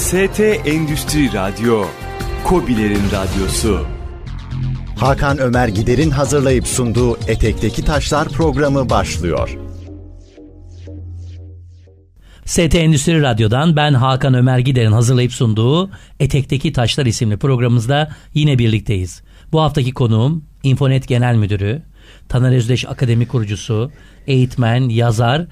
ST Endüstri Radyo, Kobilerin Radyosu. Hakan Ömer Gider'in hazırlayıp sunduğu Etekteki Taşlar programı başlıyor. ST Endüstri Radyo'dan ben Hakan Ömer Gider'in hazırlayıp sunduğu Etekteki Taşlar isimli programımızda yine birlikteyiz. Bu haftaki konuğum Infonet Genel Müdürü, Taner Özdeş Akademi kurucusu, eğitmen, yazar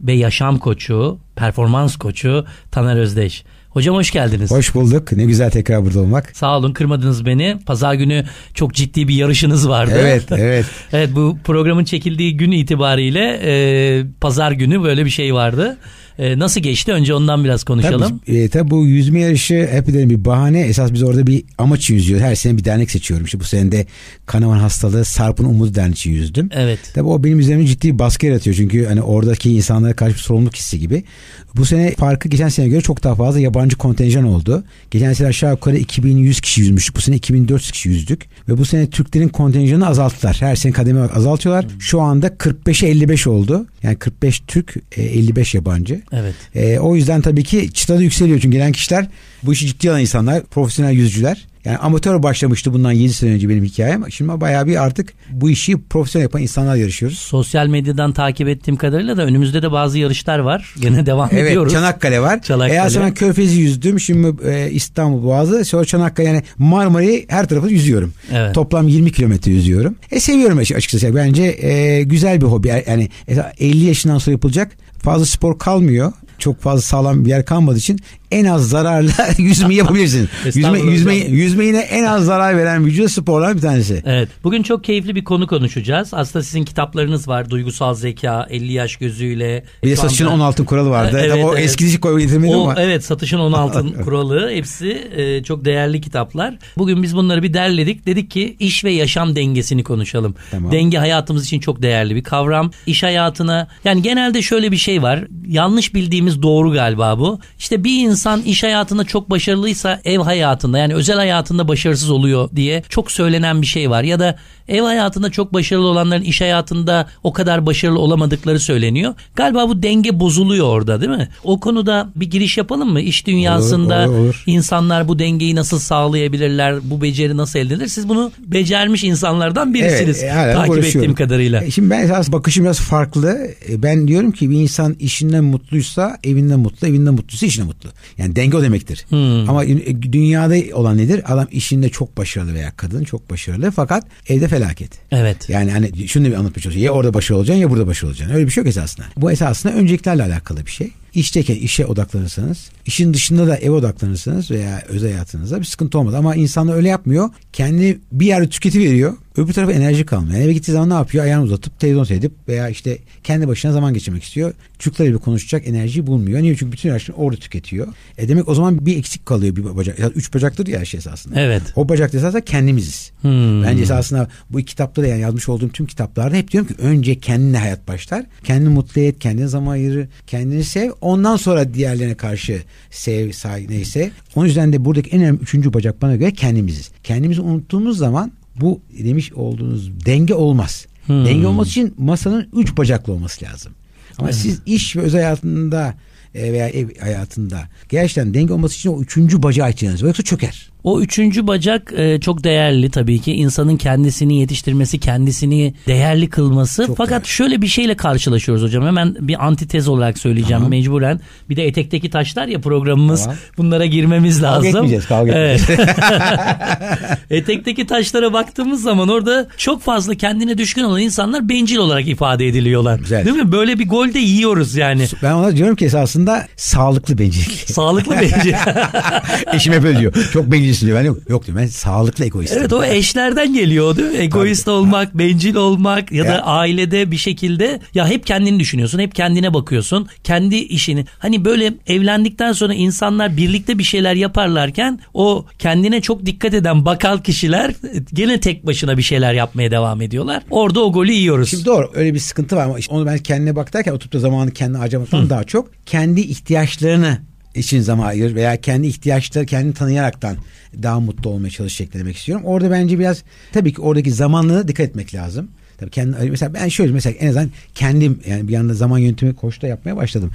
ve yaşam koçu, performans koçu Taner Özdeş. Hocam hoş geldiniz. Hoş bulduk. Ne güzel tekrar burada olmak. Sağ olun kırmadınız beni. Pazar günü çok ciddi bir yarışınız vardı. Evet, evet. evet bu programın çekildiği gün itibariyle e, pazar günü böyle bir şey vardı. E, nasıl geçti? Önce ondan biraz konuşalım. Tabii, e, tabii bu yüzme yarışı hep bir bahane. Esas biz orada bir amaç yüzüyoruz. Her sene bir dernek seçiyorum. İşte bu sene de kanaman hastalığı Sarp'ın Umudu Derneği yüzdüm. Evet. Tabii o benim üzerimde ciddi baskı yaratıyor. Çünkü hani oradaki insanlara karşı bir sorumluluk hissi gibi. Bu sene farkı geçen sene göre çok daha fazla yabancı kontenjan oldu. Geçen sene aşağı yukarı 2100 kişi yüzmüştük. Bu sene 2400 kişi yüzdük. Ve bu sene Türklerin kontenjanını azalttılar. Her sene kademe azaltıyorlar. Şu anda 45'e 55 oldu. Yani 45 Türk, 55 e, yabancı. Evet. E, o yüzden tabii ki çıtada yükseliyor. Çünkü gelen kişiler bu işi ciddi alan insanlar, profesyonel yüzücüler. Yani amatör başlamıştı bundan 7 sene önce benim hikayem. Şimdi bayağı bir artık bu işi profesyonel yapan insanlar yarışıyoruz. Sosyal medyadan takip ettiğim kadarıyla da önümüzde de bazı yarışlar var. Gene devam evet, ediyoruz. Evet Çanakkale var. Çanakkale. Eğer sonra Körfez'i yüzdüm. Şimdi e, İstanbul Boğazı. Sonra Çanakkale yani Marmara'yı her tarafı yüzüyorum. Evet. Toplam 20 kilometre yüzüyorum. E seviyorum açıkçası. Bence e, güzel bir hobi. Yani 50 yaşından sonra yapılacak fazla spor kalmıyor çok fazla sağlam bir yer kalmadığı için en az zararla yüzmeyi yapabilirsiniz. yüzme, yüzme, yüzme yine en az zarar veren vücut sporlar bir tanesi. Evet. Bugün çok keyifli bir konu konuşacağız. Aslında sizin kitaplarınız var. Duygusal zeka, 50 yaş gözüyle. Bir de satışın 16 kuralı vardı. Evet, Tabii o evet. koyu getirmedi ama. Evet satışın 16 kuralı hepsi e, çok değerli kitaplar. Bugün biz bunları bir derledik. Dedik ki iş ve yaşam dengesini konuşalım. Tamam. Denge hayatımız için çok değerli bir kavram. İş hayatına yani genelde şöyle bir şey var. Yanlış bildiğimiz doğru galiba bu. İşte bir insan insan iş hayatında çok başarılıysa ev hayatında yani özel hayatında başarısız oluyor diye çok söylenen bir şey var. Ya da ev hayatında çok başarılı olanların iş hayatında o kadar başarılı olamadıkları söyleniyor. Galiba bu denge bozuluyor orada değil mi? O konuda bir giriş yapalım mı? İş dünyasında olur, olur, olur. insanlar bu dengeyi nasıl sağlayabilirler? Bu beceri nasıl elde edilir? Siz bunu becermiş insanlardan birisiniz. Evet, takip ettiğim kadarıyla. E, şimdi ben esas bakışım biraz farklı. E, ben diyorum ki bir insan işinden mutluysa evinde mutlu, evinde mutluysa işinde mutlu. Yani denge o demektir. Hmm. Ama e, dünyada olan nedir? Adam işinde çok başarılı veya kadın çok başarılı fakat evde felaket. Evet. Yani hani şunu bir anlatmaya çalışıyor. Ya orada başarılı olacaksın ya burada başarılı olacaksın. Öyle bir şey yok esasında. Bu esasında önceliklerle alakalı bir şey. İşteyken işe odaklanırsanız, işin dışında da eve odaklanırsanız veya özel hayatınızda bir sıkıntı olmaz. Ama insanlar öyle yapmıyor. Kendi bir yerde tüketi veriyor. Öbür tarafa enerji kalmıyor. Yani eve gittiği zaman ne yapıyor? Ayağını uzatıp televizyon seyredip veya işte kendi başına zaman geçirmek istiyor. Çocuklarıyla konuşacak enerjiyi bulmuyor. Niye? Çünkü bütün enerjisini orada tüketiyor. E demek o zaman bir eksik kalıyor bir bacak. Ya üç bacaktır ya şey esasında. Evet. O bacak esasında kendimiziz. Hmm. Bence esasında bu kitapta da yani yazmış olduğum tüm kitaplarda hep diyorum ki önce kendine hayat başlar. Kendini mutlu et, kendine zaman ayır, kendini sev. Ondan sonra diğerlerine karşı sev, say neyse. O yüzden de buradaki en önemli üçüncü bacak bana göre kendimiziz. Kendimizi unuttuğumuz zaman bu demiş olduğunuz denge olmaz. Hmm. Denge olması için masanın üç bacaklı olması lazım. Ama evet. siz iş ve özel hayatında e, veya ev hayatında gerçekten denge olması için o üçüncü bacağı açacağınız. Yoksa çöker. O üçüncü bacak e, çok değerli tabii ki. insanın kendisini yetiştirmesi, kendisini değerli kılması. Çok Fakat değerli. şöyle bir şeyle karşılaşıyoruz hocam. Hemen bir antitez olarak söyleyeceğim tamam. mecburen. Bir de etekteki taşlar ya programımız. Tamam. Bunlara girmemiz lazım. Kavga etmeyeceğiz, kavga etmeyeceğiz. Evet. etekteki taşlara baktığımız zaman orada çok fazla kendine düşkün olan insanlar bencil olarak ifade ediliyorlar. Güzel. Değil mi? Böyle bir gol de yiyoruz yani. Ben ona diyorum ki esasında sağlıklı bencillik. Sağlıklı bencil. Eşim hep öyle diyor. Çok bencil egoist diyor. Ben yok, yok diyor. Ben sağlıklı egoist. Evet o eşlerden geliyor değil mi? Egoist Tabii. olmak, bencil olmak ya, ya da ailede bir şekilde ya hep kendini düşünüyorsun. Hep kendine bakıyorsun. Kendi işini. Hani böyle evlendikten sonra insanlar birlikte bir şeyler yaparlarken o kendine çok dikkat eden bakal kişiler gene tek başına bir şeyler yapmaya devam ediyorlar. Orada o golü yiyoruz. Şimdi doğru öyle bir sıkıntı var ama işte onu ben kendine bak derken oturup da zamanı kendine harcamaktan daha çok kendi ihtiyaçlarını için zaman ayır veya kendi ihtiyaçları kendini tanıyaraktan daha mutlu olmaya çalışacak demek istiyorum. Orada bence biraz tabii ki oradaki zamanlığına dikkat etmek lazım. Tabii kendi, mesela ben şöyle mesela en azından kendim yani bir yanda zaman yönetimi koçta yapmaya başladım.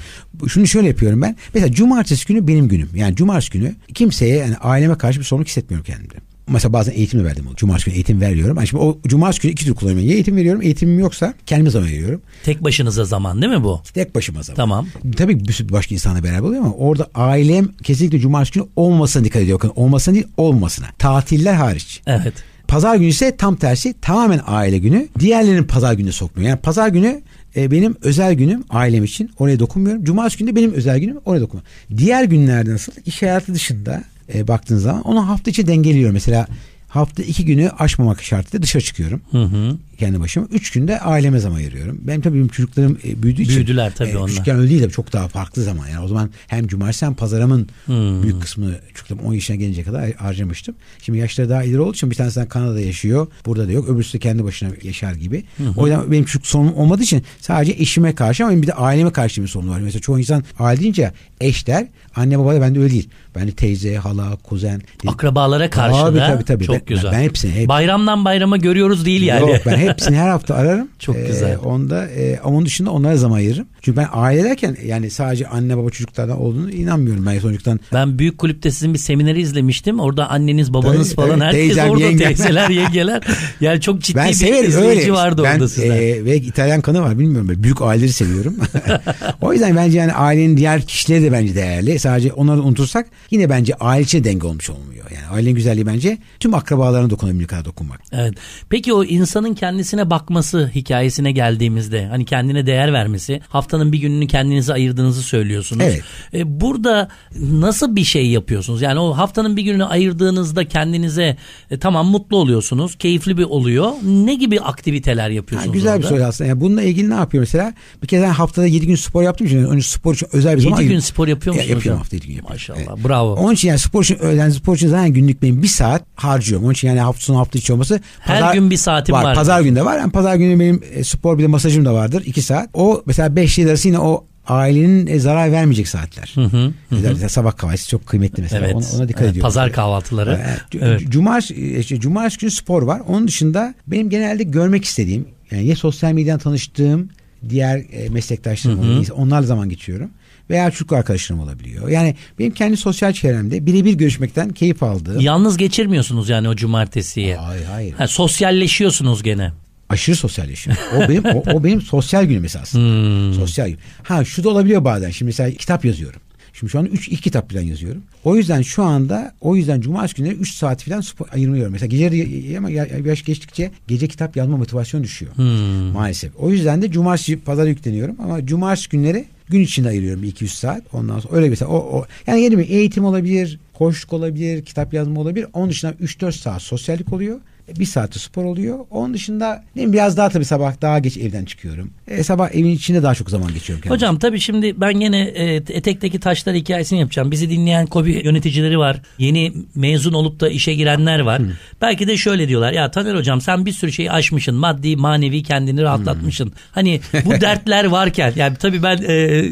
Şunu şöyle yapıyorum ben. Mesela cumartesi günü benim günüm. Yani cumartesi günü kimseye yani aileme karşı bir sorumluluk hissetmiyorum kendimde. Mesela bazen eğitim de verdim. Cumartesi günü eğitim veriyorum. Yani şimdi o cumartesi günü iki tür kullanıyorum. Ya eğitim veriyorum. Eğitimim yoksa kendime zaman veriyorum. Tek başınıza zaman değil mi bu? Tek başıma zaman. Tamam. Tabii bir sürü başka insanla beraber oluyor ama orada ailem kesinlikle cumartesi günü olmasına dikkat ediyor. Olmasına değil olmasına. Tatiller hariç. Evet. Pazar günü ise tam tersi tamamen aile günü. Diğerlerinin pazar günü sokmuyor. Yani pazar günü e, benim özel günüm ailem için oraya dokunmuyorum. Cumartesi günü de benim özel günüm oraya dokunmuyorum. Diğer günlerde nasıl? İş hayatı dışında e, baktığın zaman onu hafta içi dengeliyorum. Mesela hafta iki günü aşmamak şartıyla dışarı çıkıyorum. Hı hı. Kendi başıma. Üç günde aileme zaman ayırıyorum. Benim tabii benim çocuklarım e, büyüdüğü için. Büyüdüler tabii onlar. Küçükken öyle değil de çok daha farklı zaman. Yani o zaman hem cumartesi hem pazarımın Hmm. büyük kısmını çocuklarım 10 yaşına gelince kadar harcamıştım. Şimdi yaşları daha ileri olduğu için bir tanesinden Kanada'da yaşıyor. Burada da yok. Öbürsü de kendi başına yaşar gibi. O yüzden benim çocuk sorunum olmadığı için sadece eşime karşı ama benim bir de aileme karşı bir sorunum var. Mesela çoğu insan aile deyince eş der. Anne baba da bende öyle değil. Ben de teyze, hala, kuzen. Akrabalara karşı Tabii, da tabii, tabii. çok Ben- güzel. ben hepsini- hep- Bayramdan bayrama görüyoruz değil yani. Yok ben hepsini her hafta ararım. Çok Ee, güzel. onda e, ama onun dışında onlara zaman ayırırım. Çünkü ben aile derken yani sadece anne baba çocuklardan olduğunu inanmıyorum. Ben sonuçtan Ben büyük kulüpte sizin bir semineri izlemiştim. Orada anneniz, babanız Tabii, falan tabii. herkes Teyzem, orada yengem. teyzeler, yengeler. Yani çok ciddi ben bir severim izleyici öyle. vardı ben, orada sizden. e, ve İtalyan kanı var bilmiyorum. Böyle büyük aileleri seviyorum. o yüzden bence yani ailenin diğer kişileri de bence değerli. Sadece onları unutursak yine bence aile içinde denge olmuş olmuyor. Yani ailenin güzelliği bence tüm akrabalarına dokunabildiği kadar dokunmak. Evet. Peki o insanın kendisine bakması hikayesine geldiğimizde hani kendine değer vermesi haftanın bir gününü kendinize ayırdığınızı söylüyorsunuz. Evet. E, burada nasıl bir şey yapıyorsunuz? Yani o haftanın bir gününü ayırdığınızda kendinize e, tamam mutlu oluyorsunuz, keyifli bir oluyor. Ne gibi aktiviteler yapıyorsunuz güzel orada? bir soru aslında. Yani bununla ilgili ne yapıyor mesela? Bir kere ben haftada 7 gün spor yaptığım için önce spor için özel bir 7 zaman gün ayırıyorum. spor yapıyor Ya, musunuz? yapıyorum hocam? hafta 7 gün yapıyorum. Maşallah. Evet. Bravo. Onun için yani spor için öğlen spor için zaten günlük benim bir saat harcıyorum. Onun için yani hafta sonu hafta içi olması. Her gün bir saatim var. Pazar günü de var. Yani pazar günü benim e, spor bir de masajım da vardır. 2 saat. O mesela 5 yıl arası yine o ailenin e, zarar vermeyecek saatler. Hı hı, hı sabah kahvaltısı çok kıymetli mesela. Evet. Ona, ona dikkat Evet, ediyorum. Pazar kahvaltıları. Evet. Cumartesi, işte, cumartesi günü spor var. Onun dışında benim genelde görmek istediğim yani ya sosyal medyadan tanıştığım diğer e, meslektaşlarım oluyor. Onlarla zaman geçiyorum. Veya çocuk arkadaşlarım olabiliyor. Yani benim kendi sosyal çevremde birebir görüşmekten keyif aldığım. Yalnız geçirmiyorsunuz yani o cumartesiyi. Hayır hayır. Ha, sosyalleşiyorsunuz gene. Aşırı sosyalleşiyorum. O benim o, o benim sosyal günüm esas. Hmm. Sosyal gün. Ha şu da olabiliyor bazen. Şimdi mesela kitap yazıyorum. Şimdi şu an 3 ilk kitap falan yazıyorum. O yüzden şu anda o yüzden cumartesi günleri 3 saat falan spor ayırmıyorum. Mesela geceleri ama ya- yaş geçtikçe gece kitap yazma motivasyonu düşüyor. Hmm. Maalesef. O yüzden de cumartesi pazar yükleniyorum ama cumartesi günleri gün içinde ayırıyorum 2-3 saat. Ondan sonra öyle mesela o, o yani yeni bir eğitim olabilir, koşluk olabilir, kitap yazma olabilir. Onun dışında 3-4 saat sosyallik oluyor. Bir saatte spor oluyor. Onun dışında ne biraz daha tabii sabah daha geç evden çıkıyorum. E, sabah evin içinde daha çok zaman geçiriyorum. kendim. Hocam tabii şimdi ben yine e, etekteki taşlar hikayesini yapacağım. Bizi dinleyen kobi yöneticileri var. Yeni mezun olup da işe girenler var. Belki de şöyle diyorlar. Ya Taner hocam sen bir sürü şeyi aşmışsın. Maddi manevi kendini rahatlatmışsın. Hani bu dertler varken yani tabii ben e,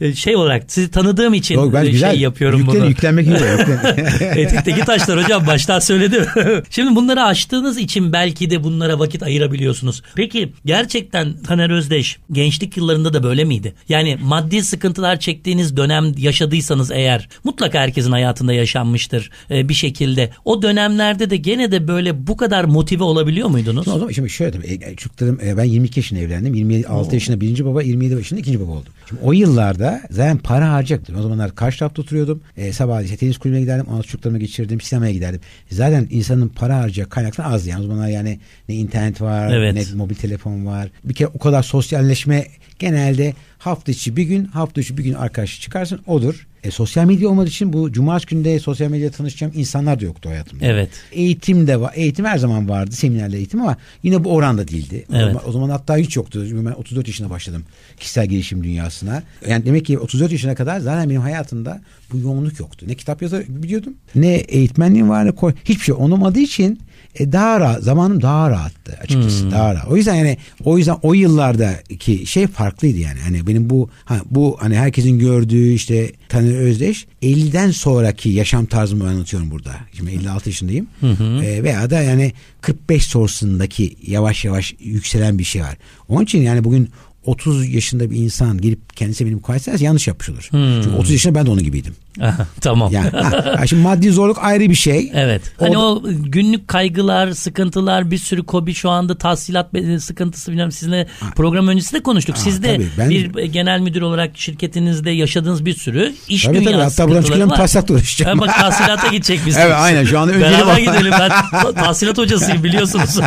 e, şey olarak sizi tanıdığım için Yok, ben e, güzel. şey yapıyorum Yüklen- bunu. Yüklenmek yüklen- Etekteki taşlar hocam baştan söyledim. Şimdi bunları aştığınız için belki de bunlara vakit ayırabiliyorsunuz. Peki gerçekten Taner Özdeş gençlik yıllarında da böyle miydi? Yani maddi sıkıntılar çektiğiniz dönem yaşadıysanız eğer mutlaka herkesin hayatında yaşanmıştır e, bir şekilde. O dönemlerde de gene de böyle bu kadar motive olabiliyor muydunuz? O zaman şimdi şöyle e, çocuklarım e, ben 22 yaşında evlendim. 26 yaşında birinci baba 27 yaşında ikinci baba oldum. Şimdi o yıllarda zaten para harcayacaktım. O zamanlar karşı tarafta oturuyordum. E, sabah işte tenis kulübüne giderdim. Sonra çocuklarımı geçirdim. Sinemaya giderdim. Zaten insanın para harcayacağı kaynaklar azdı. Yani o zamanlar yani ne internet var Evet. ne mobil telefon var. Bir kere o kadar sosyalleşme genelde hafta içi bir gün hafta içi bir gün arkadaşı çıkarsın odur. E, sosyal medya olmadığı için bu cumartesi günde sosyal medyada tanışacağım insanlar da yoktu hayatımda. Evet. Eğitim de var. Eğitim her zaman vardı. Seminerle eğitim ama yine bu oranda değildi. O, Evet. zaman, o zaman hatta hiç yoktu. Ben 34 yaşında başladım kişisel gelişim dünyasına. Yani demek ki 34 yaşına kadar zaten benim hayatımda bu yoğunluk yoktu. Ne kitap yazar biliyordum. Ne eğitmenliğim var ne koy. Hiçbir şey olmadığı için e, daha rahat. Zamanım daha rahattı açıkçası. Daha rahat. O yüzden yani o yüzden o yıllardaki şey farklıydı yani. Hani benim bu ha, bu hani herkesin gördüğü işte Taner Özdeş 50'den sonraki yaşam tarzımı anlatıyorum burada. Şimdi 56 yaşındayım. Ee, veya da yani 45 sonrasındaki yavaş yavaş yükselen bir şey var. Onun için yani bugün 30 yaşında bir insan gelip kendisi benim mukayese yanlış yapmış olur. Çünkü 30 yaşında ben de onun gibiydim. Tamam. Yani ha, ha, şimdi maddi zorluk ayrı bir şey. Evet. Hani O o, günlük kaygılar, sıkıntılar, bir sürü kobi şu anda tahsilat sıkıntısı bilmem sizinle program öncesi de konuştuk. Ha, Siz de tabii, ben- bir genel müdür olarak şirketinizde yaşadığınız bir sürü iş Tabii, tabii. dünyası Hatta buradan çıkacağım, tahsilatla uğraşacağım. Ha, bak tahsilata gidecekmişsiniz. Evet, aynen. Şu anda önceliğim Beraber gidelim ben ta- tahsilat hocasıyım biliyorsunuz.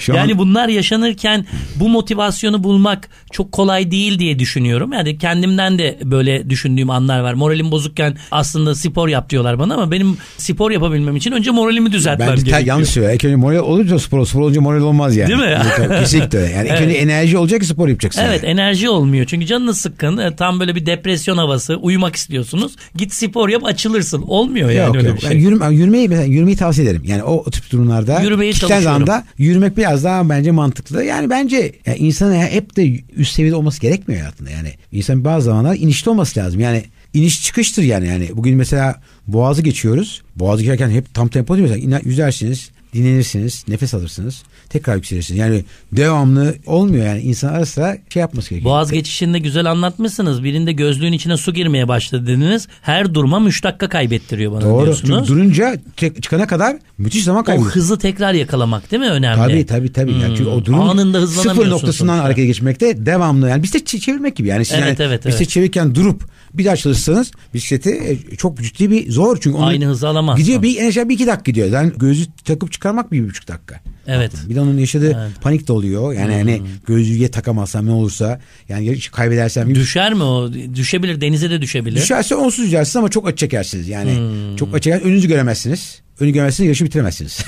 Şu an- yani bunlar yaşanırken bu motivasyonu bulmak çok kolay değil diye düşünüyorum. Yani kendimden de böyle düşündüğüm anlar var. Moralim bozukken aslında spor yap diyorlar bana ama benim spor yapabilmem için önce moralimi düzeltmem Bence gerekiyor. ter, yanlış söylüyor. İlk önce moral olunca spor, spor olunca moral olmaz yani. Değil mi? Kesinlikle. Yani ilk Evet. önce enerji olacak ki spor yapacaksın. Evet yani. enerji olmuyor çünkü canınız sıkkın e, tam böyle bir depresyon havası uyumak istiyorsunuz git spor yap açılırsın olmuyor yani Yok öyle yok. bir şey. yürüme, yürümeyi, yürümeyi tavsiye ederim. Yani o, tip durumlarda Yürümeye kitlen çalışıyorum. zamanda yürümek biraz daha bence mantıklı. Yani bence yani insan hep de üst seviyede olması gerekmiyor hayatında. Yani insan bazı zamanlar inişte olması lazım. Yani iniş çıkıştır yani. yani bugün mesela Boğaz'ı geçiyoruz. Boğaz'ı geçerken hep tam tempo değil mesela. Yüzersiniz, dinlenirsiniz, nefes alırsınız. Tekrar yükselirsiniz. Yani devamlı olmuyor yani. insan ara sıra şey yapması gerekiyor. Boğaz geçişinde güzel anlatmışsınız. Birinde gözlüğün içine su girmeye başladı dediniz. Her duruma 3 dakika kaybettiriyor bana Doğru. diyorsunuz. Çünkü durunca tek- çıkana kadar müthiş zaman o kaybediyorsun. hızı tekrar yakalamak değil mi önemli? Tabii tabii tabii. Yani çünkü o durum Hmm. Anında hızlanamıyorsun sıfır noktasından sonuçta. harekete geçmekte devamlı. Yani bisiklet çevirmek gibi. Yani siz Evet, yani evet, bisiklet evet. çevirirken durup bir daha çalışsanız bisikleti e, çok ciddi bir zor. Çünkü Aynı hızı alamazsın. Gidiyor bir en aşağı bir iki dakika gidiyor. Yani gözü takıp çıkarmak bir, bir buçuk dakika. Evet. Bir de onun yaşadığı Evet. Hmm. panik de oluyor. Yani hani gözlüğe takamazsam ne olursa yani ya kaybedersem Düşer mi o? Düşebilir denize de düşebilir. Düşerse onsuz düşersiniz ama çok acı çekersiniz. Yani Hmm. çok acı çeker, önünüzü göremezsiniz. Önü göremezsiniz, yarışı bitiremezsiniz.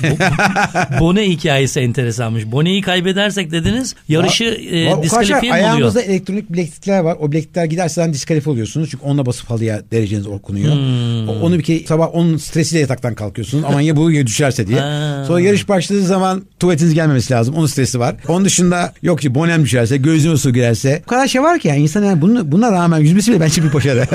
Bone hikayesi enteresanmış. Boneyi kaybedersek dediniz yarışı e, Var, diskalifiye mi oluyor? Ayağınızda elektronik bileklikler var. O bileklikler giderse zaten diskalifiye oluyorsunuz. Çünkü onunla basıp halıya dereceniz okunuyor. Hmm. O- Onu bir kere sabah onun stresiyle yataktan kalkıyorsunuz. Aman ya bu ya düşerse diye. Ha. Sonra yarış başladığı zaman tuvaletiniz gelmemesi lazım. Onun stresi var. Onun dışında yok ki bonem düşerse, gözüne su girerse. Bu kadar şey var ki yani insan yani bunu, buna rağmen yüzmesi bile bence bir başarı.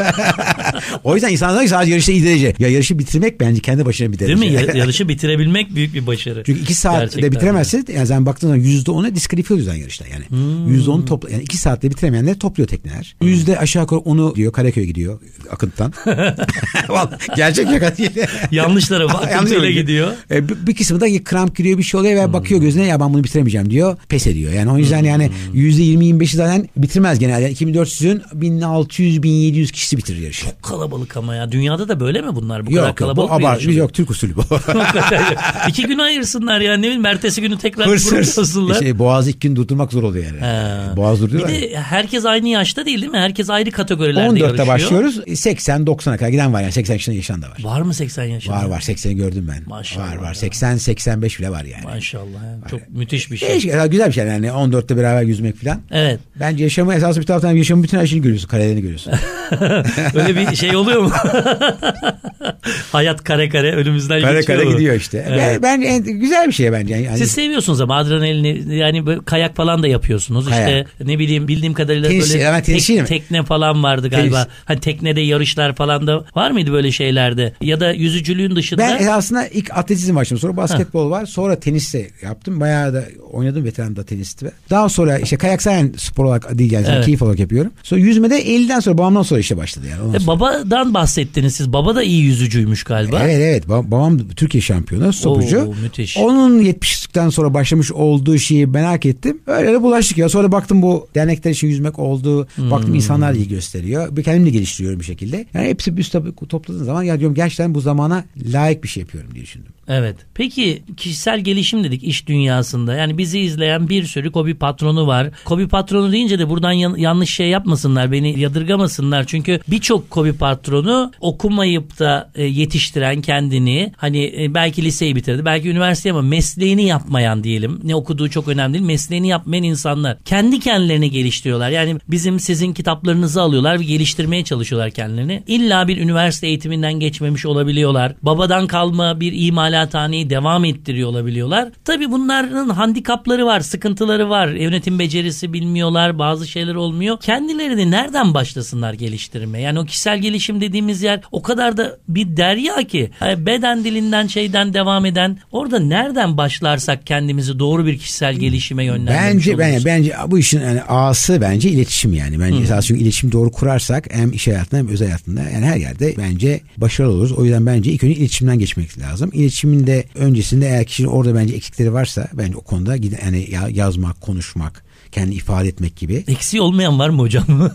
o yüzden insanlar sadece yarışta iyi derece. Ya yarışı bitirmek bence kendi başına bir derece. Değil mi? Yar- Yarışı bitirebilmek büyük bir başarı. Çünkü iki saatte Gerçekten. bitiremezsiniz. Yani sen baktığın zaman yüzde ona diskalifiye oluyorsun yarışta yani. Hmm. Yüzde onu topla. Yani iki saatte bitiremeyenler topluyor tekneler. Yüzde aşağı yukarı onu diyor. Karaköy'e gidiyor akıntıdan. Vallahi gerçek değil. Yanlış tarafa akıntıyla gidiyor. E, bir, bir kısmı da kramp giriyor bir şey oluyor ve Hmm. bakıyor gözüne ya ben bunu bitiremeyeceğim diyor. Pes ediyor. Yani o yüzden yani yüzde yirmi yirmi beşi zaten bitirmez genelde. Yani 2400'ün 1600 1700 kişisi bitirir yarışı. Kalabalık ama ya. Dünyada da böyle mi bunlar? Bu kadar Yok yok kalabalık bu mı abart, yarışılıyor? yok Türk usulü bu. İki gün ayırsınlar ya. Ne bileyim ertesi günü tekrar Hırs hırs. İşte boğazı iki gün durdurmak zor oluyor yani. He. Boğaz Bir durduruyor. de herkes aynı yaşta değil değil mi? Herkes ayrı kategorilerde 14'te yarışıyor. başlıyoruz. 80-90'a kadar giden var yani. 80 yaşında yaşayan da var. Var mı 80 yaşında? Var var 80'i gördüm ben. Maşallah var var ya. 80-85 bile var yani. Maşallah. ya. Çok müthiş bir şey. Değişik, güzel bir şey yani 14'te beraber yüzmek falan. Evet. Bence yaşamı esası bir taraftan yaşamın bütün her şeyini görüyorsun. Karelerini görüyorsun. Öyle bir şey oluyor mu? Hayat kare kare önümüzden kare kare mu? gidiyor işte. Evet. Ben, ben güzel bir şey bence. Yani, Siz seviyorsunuz ama adrenalini yani böyle kayak falan da yapıyorsunuz. Kayak. İşte ne bileyim bildiğim kadarıyla Tenis- böyle evet, tenisçiyim. tekne falan vardı galiba. Tenis. Hani teknede yarışlar falan da var mıydı böyle şeylerde? Ya da yüzücülüğün dışında? ben aslında ilk atletizm başladım. Sonra basketbol var. Sonra tenis de yaptım. Bayağı da oynadım veteran da tenisti. Daha sonra işte kayak zaten spor olarak değil yani Evet. keyif olarak yapıyorum. Sonra yüzmede 50'den sonra babamdan sonra işte başladı yani. E, babadan bahsettiniz siz. Baba da iyi yüzücüymüş galiba. Evet evet Ba- babam Türkiye şampiyonu stopucu. Oo, müthiş. Onun 70'likten sonra başlamış olduğu şeyi merak ettim. Öyle de bulaştık ya. Sonra baktım bu dernekler için yüzmek oldu. Hmm. Baktım insanlar iyi gösteriyor. Bir kendimi de geliştiriyorum bir şekilde. Yani hepsi bir üst topladığın zaman ya diyorum gerçekten bu zamana layık bir şey yapıyorum diye düşündüm. Evet. Peki kişisel gelişim dedik iş dünyasında. Yani bizi izleyen bir sürü kobi patronu var. Kobi patronu deyince de buradan yan- yanlış şey yapmasınlar, beni yadırgamasınlar. Çünkü birçok kobi patronu okumayıp da e, yetiştiren kendini hani e, belki liseyi bitirdi belki üniversite ama mesleğini yapmayan diyelim ne okuduğu çok önemli değil mesleğini yapmayan insanlar kendi kendilerini geliştiriyorlar. Yani bizim sizin kitaplarınızı alıyorlar ve geliştirmeye çalışıyorlar kendilerini. İlla bir üniversite eğitiminden geçmemiş olabiliyorlar. Babadan kalma bir imalathaneyi devam ettiriyor olabiliyorlar. Tabi bunların handikapları var, sıkıntıları var. Yönetim becerisi bilmiyorlar, bazı şeyler olmuyor. Kendilerini nereden başlasınlar geliştirmeye? Yani o kişisel gelişim dediğimiz yer o kadar da bir derya ki. Yani beden dilinden şeyden devam eden orada nereden başlarsak kendimizi doğru bir kişisel gelişime yönlendirmiş Bence ben oluruz. bence bu işin yani ağası bence iletişim yani. Bence esas çünkü iletişim doğru kurarsak hem iş hayatında hem özel hayatında yani her yerde bence başarılı oluruz. O yüzden bence ilk önce iletişimden geçmek lazım. İletişimin de öncesinde eğer kişinin orada bence eksikleri varsa bence o konuda yani ya- yazmak, konuşmak, kendi ifade etmek gibi. Eksiği olmayan var mı hocam?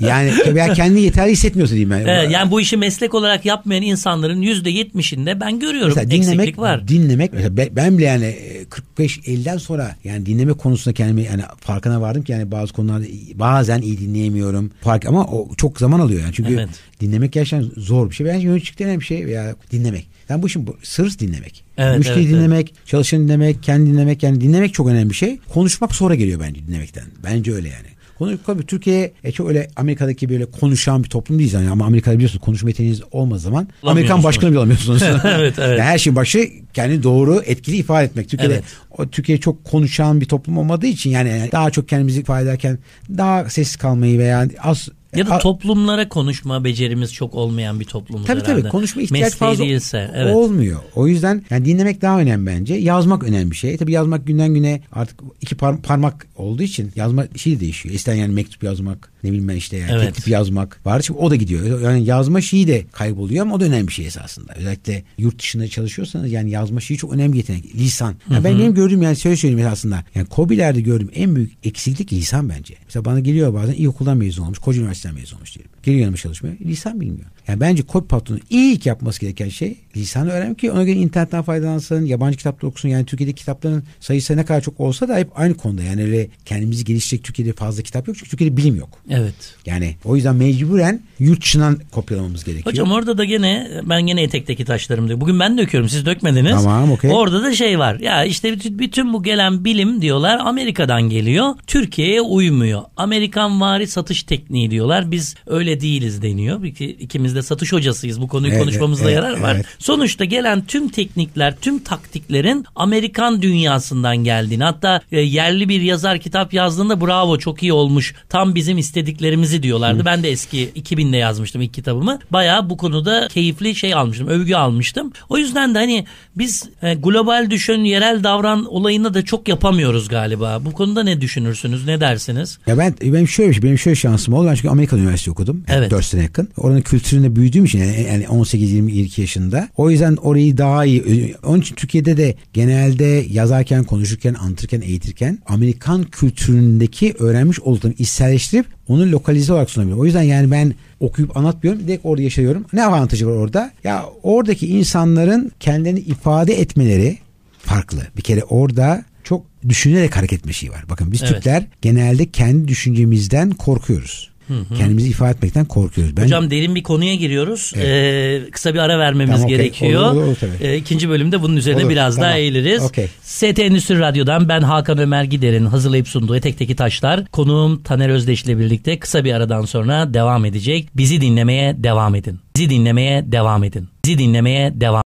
Yani veya kendini yeterli hissetmiyorsa diyeyim ben. Evet, yani bu işi meslek olarak yapmayan insanların yüzde yetmişinde ben görüyorum Mesela eksiklik dinlemek var. dinlemek mesela be- ben bile yani e, 45 50'den sonra yani dinleme konusunda kendimi yani farkına vardım ki yani bazı konularda bazen iyi dinleyemiyorum. Fark ama o çok zaman alıyor yani. Çünkü Evet. dinlemek gerçekten zor bir şey. Bence yöneticilik denen bir şey veya dinlemek. Yani bu işin sırf dinlemek. Evet, Müşteri evet, dinlemek, çalışanı dinlemek, kendi dinlemek yani dinlemek çok önemli bir şey. Konuşmak sonra geliyor bence dinlemekten. Bence öyle yani. Konu, tabii Türkiye e, çok öyle Amerika'daki böyle konuşan bir toplum değiliz yani ama Amerika'da biliyorsunuz konuşma yeteneğiniz olmadığı zaman Amerikan başkanı bile olamıyorsunuz. Evet, evet. Yani her şeyin başı kendi doğru etkili ifade etmek. Türkiye'de Evet. o Türkiye çok konuşan bir toplum olmadığı için yani daha çok kendimizi ifade ederken daha sessiz kalmayı veya az Ya da toplumlara konuşma becerimiz çok olmayan bir toplumuz Tabii herhalde. tabii konuşma ihtiyaç Mesleği fazla değilse. Evet. olmuyor. O yüzden yani dinlemek daha önemli bence. Yazmak önemli bir şey. Tabii yazmak günden güne artık iki par- parmak olduğu için yazma şey de değişiyor. İsteyen yani mektup yazmak ne bileyim ben işte yani Evet. teklif yazmak var. Şimdi o da gidiyor. Yani yazma şeyi de kayboluyor ama o da önemli bir şey esasında. Özellikle yurt dışında çalışıyorsanız yani yazma şeyi çok önemli bir yetenek. Lisan. Yani ben benim gördüğüm yani şöyle söyleyeyim esasında. Yani COBİ'lerde gördüğüm en büyük eksiklik lisan bence. Mesela bana geliyor bazen ilkokuldan mezun olmuş, koca üniversiteden mezun olmuş diyelim. Geliyor yanıma çalışmaya. Lisan bilmiyor. Yani bence KOBİ patronu ilk yapması gereken şey lisanı öğrenmek ki ona göre internetten faydalansın, yabancı kitaplar okusun. Yani Türkiye'de kitapların sayısı ne kadar çok olsa da hep aynı konuda. Yani öyle kendimizi geliştirecek Türkiye'de fazla kitap yok. Çünkü Türkiye'de bilim yok. Evet. Yani o yüzden mecburen yurt dışından kopyalamamız gerekiyor. Hocam orada da gene ben gene etekteki taşlarım diyor. Bugün ben döküyorum siz dökmediniz. Tamam, okey. Orada da şey var. Ya işte bütün bu gelen bilim diyorlar Amerika'dan geliyor. Türkiye'ye uymuyor. Amerikan vari satış tekniği diyorlar. Biz öyle değiliz deniyor. İki, ikimiz de satış hocasıyız. Bu konuyu Evet, konuşmamızda evet, yarar var. evet. Sonuçta gelen tüm teknikler, tüm taktiklerin Amerikan dünyasından geldiğini. Hatta e, yerli bir yazar kitap yazdığında bravo çok iyi olmuş. Tam bizim istediklerimizi diyorlardı. Ben de eski 2000'de yazmıştım ilk kitabımı. Bayağı bu konuda keyifli şey almıştım. Övgü almıştım. O yüzden de hani biz e, global düşün, yerel davran olayını da çok yapamıyoruz galiba. Bu konuda ne düşünürsünüz? Ne dersiniz? Ya ben benim şöyle bir şey, benim şöyle şansım oldu. Ben çünkü Amerikan Üniversitesi okudum. Evet. 4 sene yakın. Oranın kültüründe büyüdüğüm için yani, yani 18 22 yaşında. O yüzden orayı daha iyi onun için Türkiye'de de genelde yazarken, konuşurken, anlatırken, eğitirken Amerikan kültüründeki öğrenmiş olduğum içselleştirip onu lokalize olarak sunabiliyorum. O yüzden yani ben okuyup anlatmıyorum. Direkt orada yaşıyorum. Ne avantajı var orada? Ya oradaki insanların kendilerini ifade etmeleri farklı. Bir kere orada çok düşünerek hareket etme şeyi var. Bakın biz Evet. Türkler genelde kendi düşüncemizden korkuyoruz. Kendimizi ifade etmekten korkuyoruz. Ben Hocam derin bir konuya giriyoruz. Ee, kısa bir ara vermemiz Tamam, okey. gerekiyor. Olur, olur, olur, tabii. Ee, ikinci bölümde bunun üzerine Olur, biraz tamam. daha eğiliriz. Okey. ST Endüstri Radyo'dan ben Hakan Ömer Gider'in hazırlayıp sunduğu Etek'teki Taşlar. Konuğum Taner Özdeş ile birlikte kısa bir aradan sonra devam edecek. Bizi dinlemeye devam edin. Bizi dinlemeye devam edin. Bizi dinlemeye devam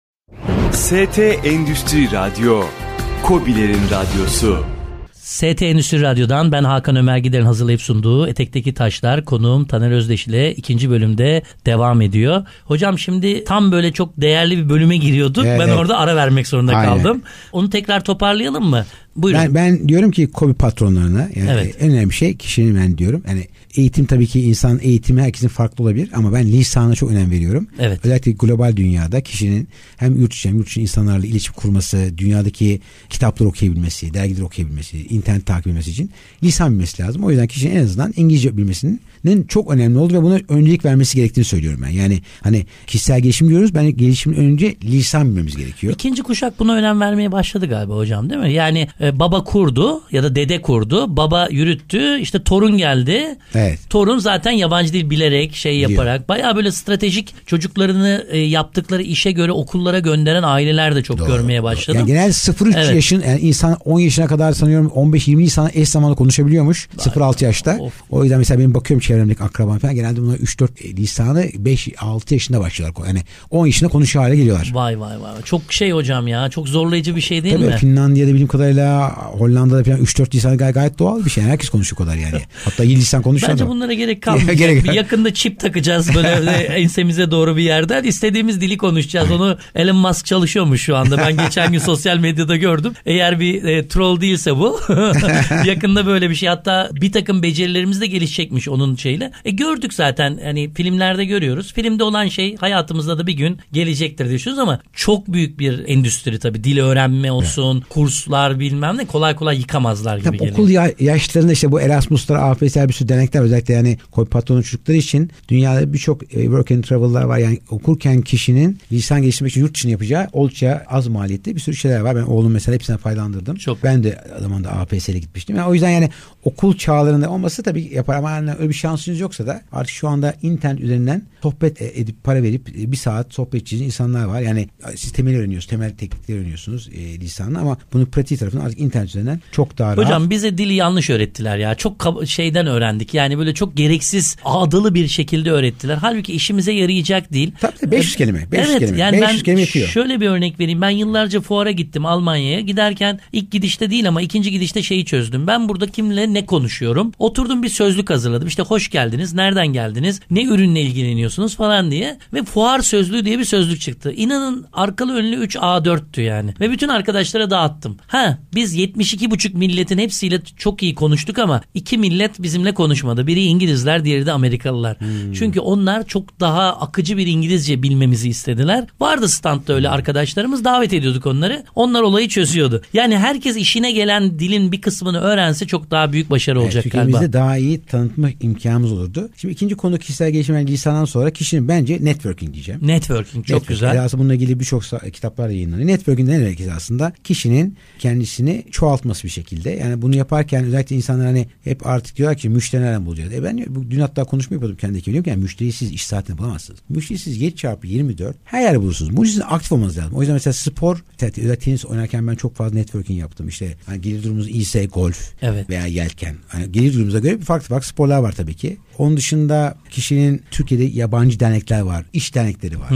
ST Endüstri Radyo, Kobilerin Radyosu. ST Endüstri Radyo'dan ben Hakan Ömer Gider'in hazırlayıp sunduğu Etek'teki Taşlar konuğum Taner Özdeş ile ikinci bölümde devam ediyor. Hocam şimdi tam böyle çok değerli bir bölüme giriyorduk. Evet, ben orada ara vermek zorunda Aynen. kaldım. Onu tekrar toparlayalım mı? Buyurun. Ben, ben diyorum ki kobi patronlarına yani Evet. en önemli şey kişinin ben diyorum. Yani eğitim tabii ki insan eğitimi herkesin farklı olabilir ama ben lisana çok önem veriyorum. Evet. Özellikle global dünyada kişinin hem yurt içi hem yurt dışı insanlarla iletişim kurması, dünyadaki kitapları okuyabilmesi, dergileri okuyabilmesi, internet takip etmesi için lisan bilmesi lazım. O yüzden kişinin en azından İngilizce bilmesinin çok önemli oldu ve buna öncelik vermesi gerektiğini söylüyorum ben. Yani hani kişisel gelişim diyoruz. Ben gelişimin önce lisan bilmemiz gerekiyor. İkinci kuşak buna önem vermeye başladı galiba hocam değil mi? Yani e, E, baba kurdu ya da dede kurdu. Baba yürüttü. İşte torun geldi. Evet. Torun zaten yabancı dil bilerek şey yaparak bayağı böyle stratejik çocuklarını e, yaptıkları işe göre okullara gönderen aileler de çok görmeye başladım. Yani genel 0-3 Evet. yaşın yani insan 10 yaşına kadar sanıyorum 15-20 insana eş zamanlı konuşabiliyormuş 0-6 yaşta. Of. O yüzden mesela benim bakıyorum çevremdeki akrabam falan genelde bunlar 3-4 lisanı 5-6 yaşında başlıyorlar. Yani 10 yaşında konuşuyor hale geliyorlar. Vay vay vay. Çok şey hocam ya. Çok zorlayıcı bir şey değil Tabii mi? Finlandiya'da bildiğim kadarıyla Hollanda'da falan 3-4 lisan gay- gayet doğal bir şey. Herkes konuşuyor kadar yani. Hatta iyi lisan konuşuyor Bence da. bunlara gerek kalmayacak. Gerek- yakında çip takacağız böyle böyle ensemize doğru bir yerden. İstediğimiz dili konuşacağız. Onu Elon Musk çalışıyormuş şu anda. Ben geçen gün sosyal medyada gördüm. Eğer bir e, troll değilse bu yakında böyle bir şey. Hatta bir takım becerilerimiz de gelişecekmiş onun şeyle. E gördük zaten hani filmlerde görüyoruz. Filmde olan şey hayatımızda da bir gün gelecektir düşünüyoruz ama çok büyük bir endüstri tabii. Dil öğrenme olsun, kurslar bilmem ne kolay kolay yıkamazlar gibi Tabii geliyor. okul ya- yaşlarında işte bu Erasmus'lar, AFS'ler bir sürü denekler özellikle yani koy patronu çocukları için dünyada birçok e, work and travel'lar var. Yani okurken kişinin lisan geliştirmek için yurt dışına yapacağı oldukça az maliyetli bir sürü şeyler var. Ben oğlum mesela hepsine faydalandırdım. Çok. Ben de zamanında APS'le gitmiştim. Yani o yüzden yani okul çağlarında olması tabii yapar ama yani öyle bir şansınız yoksa da artık şu anda internet üzerinden sohbet e, edip para verip e, bir saat sohbet edeceğiniz insanlar var. Yani siz temel öğreniyorsunuz, temel teknikleri öğreniyorsunuz e, lisanla ama bunun pratik tarafını artık internet üzerinden çok daha rahat. Hocam bize dili yanlış öğrettiler ya. Çok şeyden öğrendik. Yani böyle çok gereksiz ağdalı bir şekilde öğrettiler. Halbuki işimize yarayacak değil. Tabii tabii, 500 kelime, 500 evet, kelime. Yani 500 ben kelime yetiyor. şöyle bir örnek vereyim. Ben yıllarca fuara gittim Almanya'ya. Giderken ilk gidişte değil ama ikinci gidişte şeyi çözdüm. Ben burada kimle ne konuşuyorum? Oturdum bir sözlük hazırladım. İşte hoş geldiniz, nereden geldiniz, ne ürünle ilgileniyorsunuz falan diye. Ve fuar sözlüğü diye bir sözlük çıktı. İnanın arkalı önlü 3 A4'tü yani. Ve bütün arkadaşlara dağıttım. Ha biz 72,5 milletin hepsiyle çok iyi konuştuk ama iki millet bizimle konuşmadı. Biri İngilizler, diğeri de Amerikalılar. Çünkü onlar çok daha akıcı bir İngilizce bilmemizi istediler. Vardı standta öyle arkadaşlarımız davet ediyorduk onları. Onlar olayı çözüyordu. Yani herkes işine gelen dilin bir kısmını öğrense çok daha büyük başarı olacak Türkiye'mizde galiba. daha iyi tanıtma imkanımız olurdu. Şimdi ikinci konu kişisel gelişim lisandan sonra kişinin bence networking diyeceğim. Networking çok Networking. güzel. Aslında bununla ilgili birçok kitaplar yayınlanıyor. Networking ne demek aslında? Kişinin kendisini çoğaltması bir şekilde. Yani bunu yaparken özellikle insanlar hani hep artık diyorlar ki müşteri nereden bulacağız? E ben bu- dün hatta konuşma yapıyordum kendi ekibimle. Yani müşterisiz iş saatini bulamazsınız. Müşterisiz 7 çarpı 24 her yerde bulursunuz. Bunun için aktif olmanız lazım. O yüzden mesela spor, özellikle tenis oynarken ben çok fazla networking yaptım. İşte hani gelir durumumuz iyiyse golf Evet. veya yelken. Hani gelir durumumuza göre bir farklı farklı sporlar var tabii ki. Onun dışında kişinin Türkiye'de yabancı dernekler var. iş dernekleri var.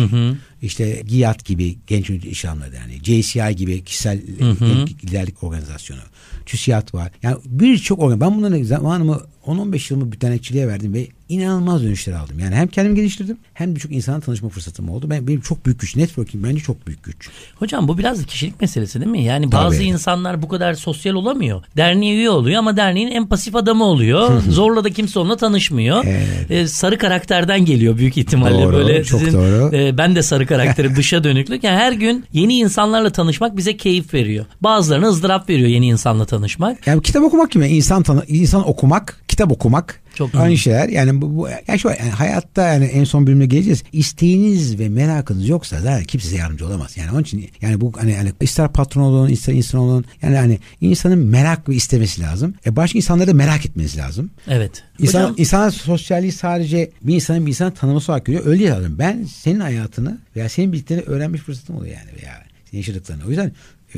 İşte GİAD gibi Genç Yönetici İş Adamları Derneği, JCI gibi kişisel genç liderlik organizasyonu, TÜSİAD var. Yani birçok organ. Ben bunların zamanımı 10-15 yılımı bir dernekçiliğe verdim ve inanılmaz dönüşler aldım. Yani hem kendimi geliştirdim hem birçok insana tanışma fırsatım oldu. Ben, benim çok büyük güç. Networking bence çok büyük güç. Hocam bu biraz da kişilik meselesi değil mi? Yani bazı Tabii. insanlar bu kadar sosyal olamıyor. Derneğe üye oluyor ama derneğin en pasif adamı oluyor. Zorla da kimse onunla tanışmıyor. Evet. Ee, sarı karakterden geliyor büyük ihtimalle. Doğru, böyle çok sizin, doğru. e, ben de sarı karakterim dışa dönüklük. Yani her gün yeni insanlarla tanışmak bize keyif veriyor. Bazılarına ızdırap veriyor yeni insanla tanışmak. Yani kitap okumak gibi insan tanı, insan okumak, kitap okumak Çok aynı şeyler. Yani bu, bu yani şu yani hayatta yani en son bölümde geleceğiz. İsteğiniz ve merakınız yoksa zaten kimse size yardımcı olamaz. Yani onun için yani bu hani, hani ister patron olun, ister insan olun. Yani hani insanın merak ve istemesi lazım. E başka insanları da merak etmeniz lazım. Evet. İnsan, Hocam, insan sosyalliği sadece bir insanın bir insanı tanıması olarak görüyor. Öyle değil. Ben senin hayatını veya senin bildiklerini öğrenmiş fırsatım oluyor yani veya yaşadıklarını. O yüzden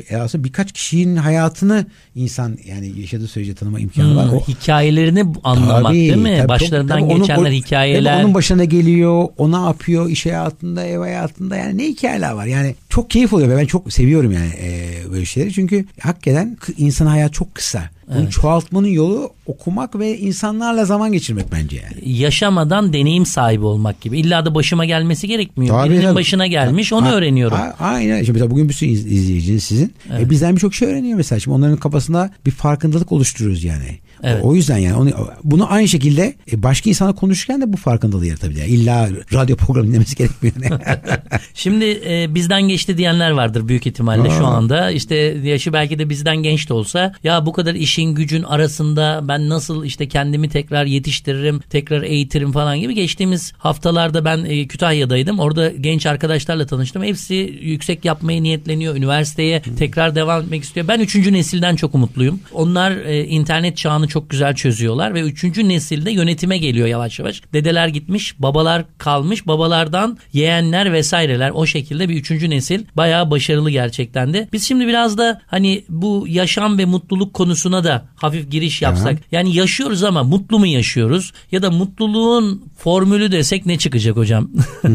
e, aslında birkaç kişinin hayatını insan yani yaşadığı sürece tanıma imkanı var. hmm, O, hikayelerini anlamak Tabii, değil mi? tabii, Başlarından tabii onun- geçenler o- hikayeler. tabii onun başına geliyor. O ne yapıyor iş hayatında, ev hayatında yani ne hikayeler var. Yani çok keyif oluyor. Ben çok seviyorum yani e, böyle şeyleri. Çünkü hakikaten insan hayatı çok kısa. Bunu Evet. çoğaltmanın yolu okumak ve insanlarla zaman geçirmek bence yani. yaşamadan deneyim sahibi olmak gibi. İlla da başıma gelmesi gerekmiyor. Tabii, Birinin tabii. başına gelmiş onu A- öğreniyorum. a- aynen. Şimdi mesela bugün bir sürü iz- izleyiciniz sizin. E, bizden birçok şey öğreniyor mesela. Şimdi onların kafasında bir farkındalık oluşturuyoruz yani. Evet. O yüzden yani onu, bunu aynı şekilde e, başka insana konuşurken de bu farkındalığı yaratabilir. Yani illa radyo programı dinlemesi gerekmiyor. Şimdi e, bizden geçti diyenler vardır büyük ihtimalle şu anda. İşte yaşı belki de bizden genç de olsa ya bu kadar işin gücün arasında ben nasıl işte kendimi tekrar yetiştiririm, tekrar eğitirim falan gibi. Geçtiğimiz haftalarda ben e, Kütahya'daydım. Orada genç arkadaşlarla tanıştım. Hepsi yüksek yapmaya niyetleniyor. Üniversiteye tekrar devam etmek istiyor. Ben üçüncü nesilden çok umutluyum. Onlar e, internet çağını çok güzel çözüyorlar ve üçüncü nesilde yönetime geliyor yavaş yavaş. Dedeler gitmiş, babalar kalmış. Babalardan yeğenler vesaireler o şekilde bir üçüncü nesil bayağı başarılı gerçekten de. Biz şimdi biraz da hani bu yaşam ve mutluluk konusuna da hafif giriş yapsak. Yani yaşıyoruz ama mutlu mu yaşıyoruz? Ya da mutluluğun formülü desek ne çıkacak hocam?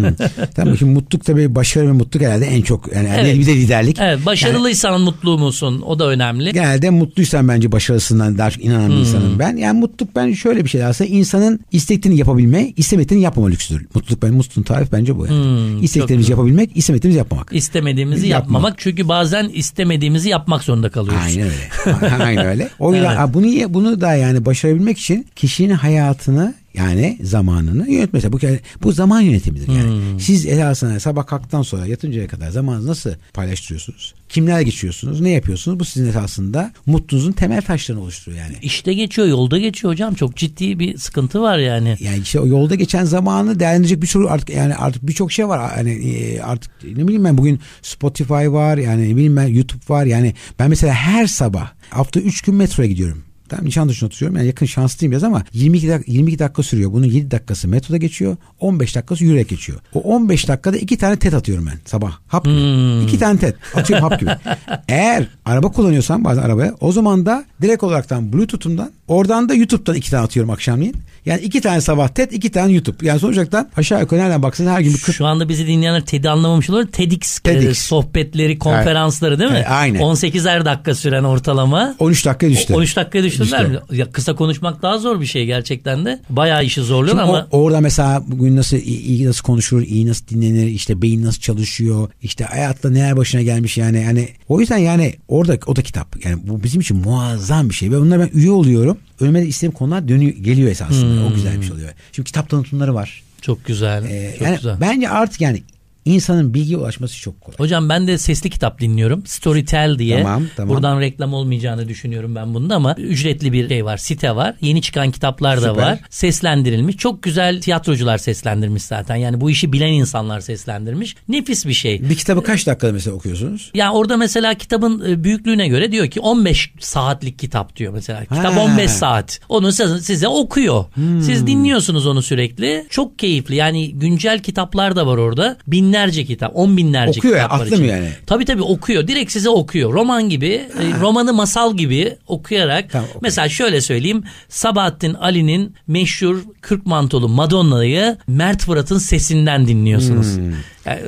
Tamam şimdi mutluluk tabii başarı ve mutluluk herhalde en çok yani Evet. bir de liderlik. evet başarılıysan mutlu musun? O da önemli. Genelde mutluysan bence başarısından daha çok inanan Hmm. İnsanım ben. Yani mutluluk bence şöyle bir şey aslında insanın isteklerini yapabilme, istemediğini yapmama lüksüdür. Mutluluk ben mutluluğun tarifi bence bu yani. Hmm, İsteklerimizi yapabilmek, istemediğimizi yapmamak. İstemediğimizi Yapmak. yapmamak. Çünkü bazen istemediğimizi yapmak zorunda kalıyoruz. Aynen öyle. Aynen öyle. O yüzden Evet. bunu bunu da yani başarabilmek için kişinin hayatını yani zamanını yönetmesi. Bu, bu zaman yönetimidir yani. Hmm. Siz esasında sabah kalktıktan sonra yatıncaya kadar zamanınızı nasıl paylaştırıyorsunuz? Kimlerle geçiyorsunuz? Ne yapıyorsunuz? Bu sizin esasında mutluluğunuzun temel taşlarını oluşturuyor yani. İşte geçiyor, yolda geçiyor hocam. Çok ciddi bir sıkıntı var yani. Yani işte o yolda geçen zamanı değerlendirecek birçok artık yani artık birçok şey var. Yani e, artık ne bileyim ben bugün Spotify var yani ne bileyim ben YouTube var. Yani ben mesela her sabah hafta 3 gün metroya gidiyorum. Tamam Nişantaşı'na oturuyorum. Yani yakın şanslıyım biraz ama 22 dakika, 22 dakika sürüyor. Bunun 7 dakikası metroda geçiyor. 15 dakikası yürüyerek geçiyor. O 15 dakikada iki tane tet atıyorum ben sabah. Hap gibi. Hmm. İki tane tet. Atıyorum hap gibi. Eğer araba kullanıyorsam bazen arabaya o zaman da direkt olaraktan Bluetooth'umdan oradan da YouTube'dan iki tane atıyorum akşamleyin. Yani iki tane sabah TED iki tane YouTube. Yani sonuç olarak haşağı yukarı nereden baksanız her gün bir 40 Şu anda bizi dinleyenler TED'i anlamamış olur. TEDx, TEDx. sohbetleri, konferansları değil mi? Evet, aynen. 18'er dakika süren ortalama. 13 dakika düştü. 13 dakikaya düştüler Düştü. mi? Ya kısa konuşmak daha zor bir şey gerçekten de. Bayağı işi zorluyor Şimdi ama o- orada mesela bugün nasıl iyi, iyi nasıl konuşur, iyi nasıl dinlenir, işte beyin nasıl çalışıyor, işte hayatta neler başına gelmiş yani. Yani o yüzden yani orada o da kitap. Yani bu bizim için muazzam bir şey ve bunlar ben üye oluyorum. Önüme de istediğim konular dönüyor, geliyor esasında. O güzel bir şey oluyor. Şimdi kitap tanıtımları var. çok güzel. Ee, çok yani güzel. bence artık yani insanın bilgiye ulaşması çok kolay. Hocam ben de sesli kitap dinliyorum. Storytel diye. Tamam, tamam. Buradan reklam olmayacağını düşünüyorum ben bunda ama ücretli bir şey var. Site var. Yeni çıkan kitaplar da Süper. var. Seslendirilmiş. Çok güzel tiyatrocular seslendirmiş zaten. Yani bu işi bilen insanlar seslendirmiş. Nefis bir şey. Bir kitabı kaç dakikada mesela okuyorsunuz? Ya orada mesela kitabın e, büyüklüğüne göre diyor ki 15 saatlik kitap diyor mesela. Kitap Ha. 15 saat. Onu size, okuyor. Siz dinliyorsunuz onu sürekli. Çok keyifli. Yani güncel kitaplar da var orada. Binlerce kitap, on binlerce Okuyor ya, kitap var aklı mı içinde. yani? Tabii tabii okuyor. Direkt size okuyor. Roman gibi, e, romanı masal gibi okuyarak. Tamam, okey. mesela şöyle söyleyeyim. Sabahattin Ali'nin meşhur Kırk Mantolu Madonna'yı Mert Fırat'ın sesinden dinliyorsunuz. Hmm. Yani,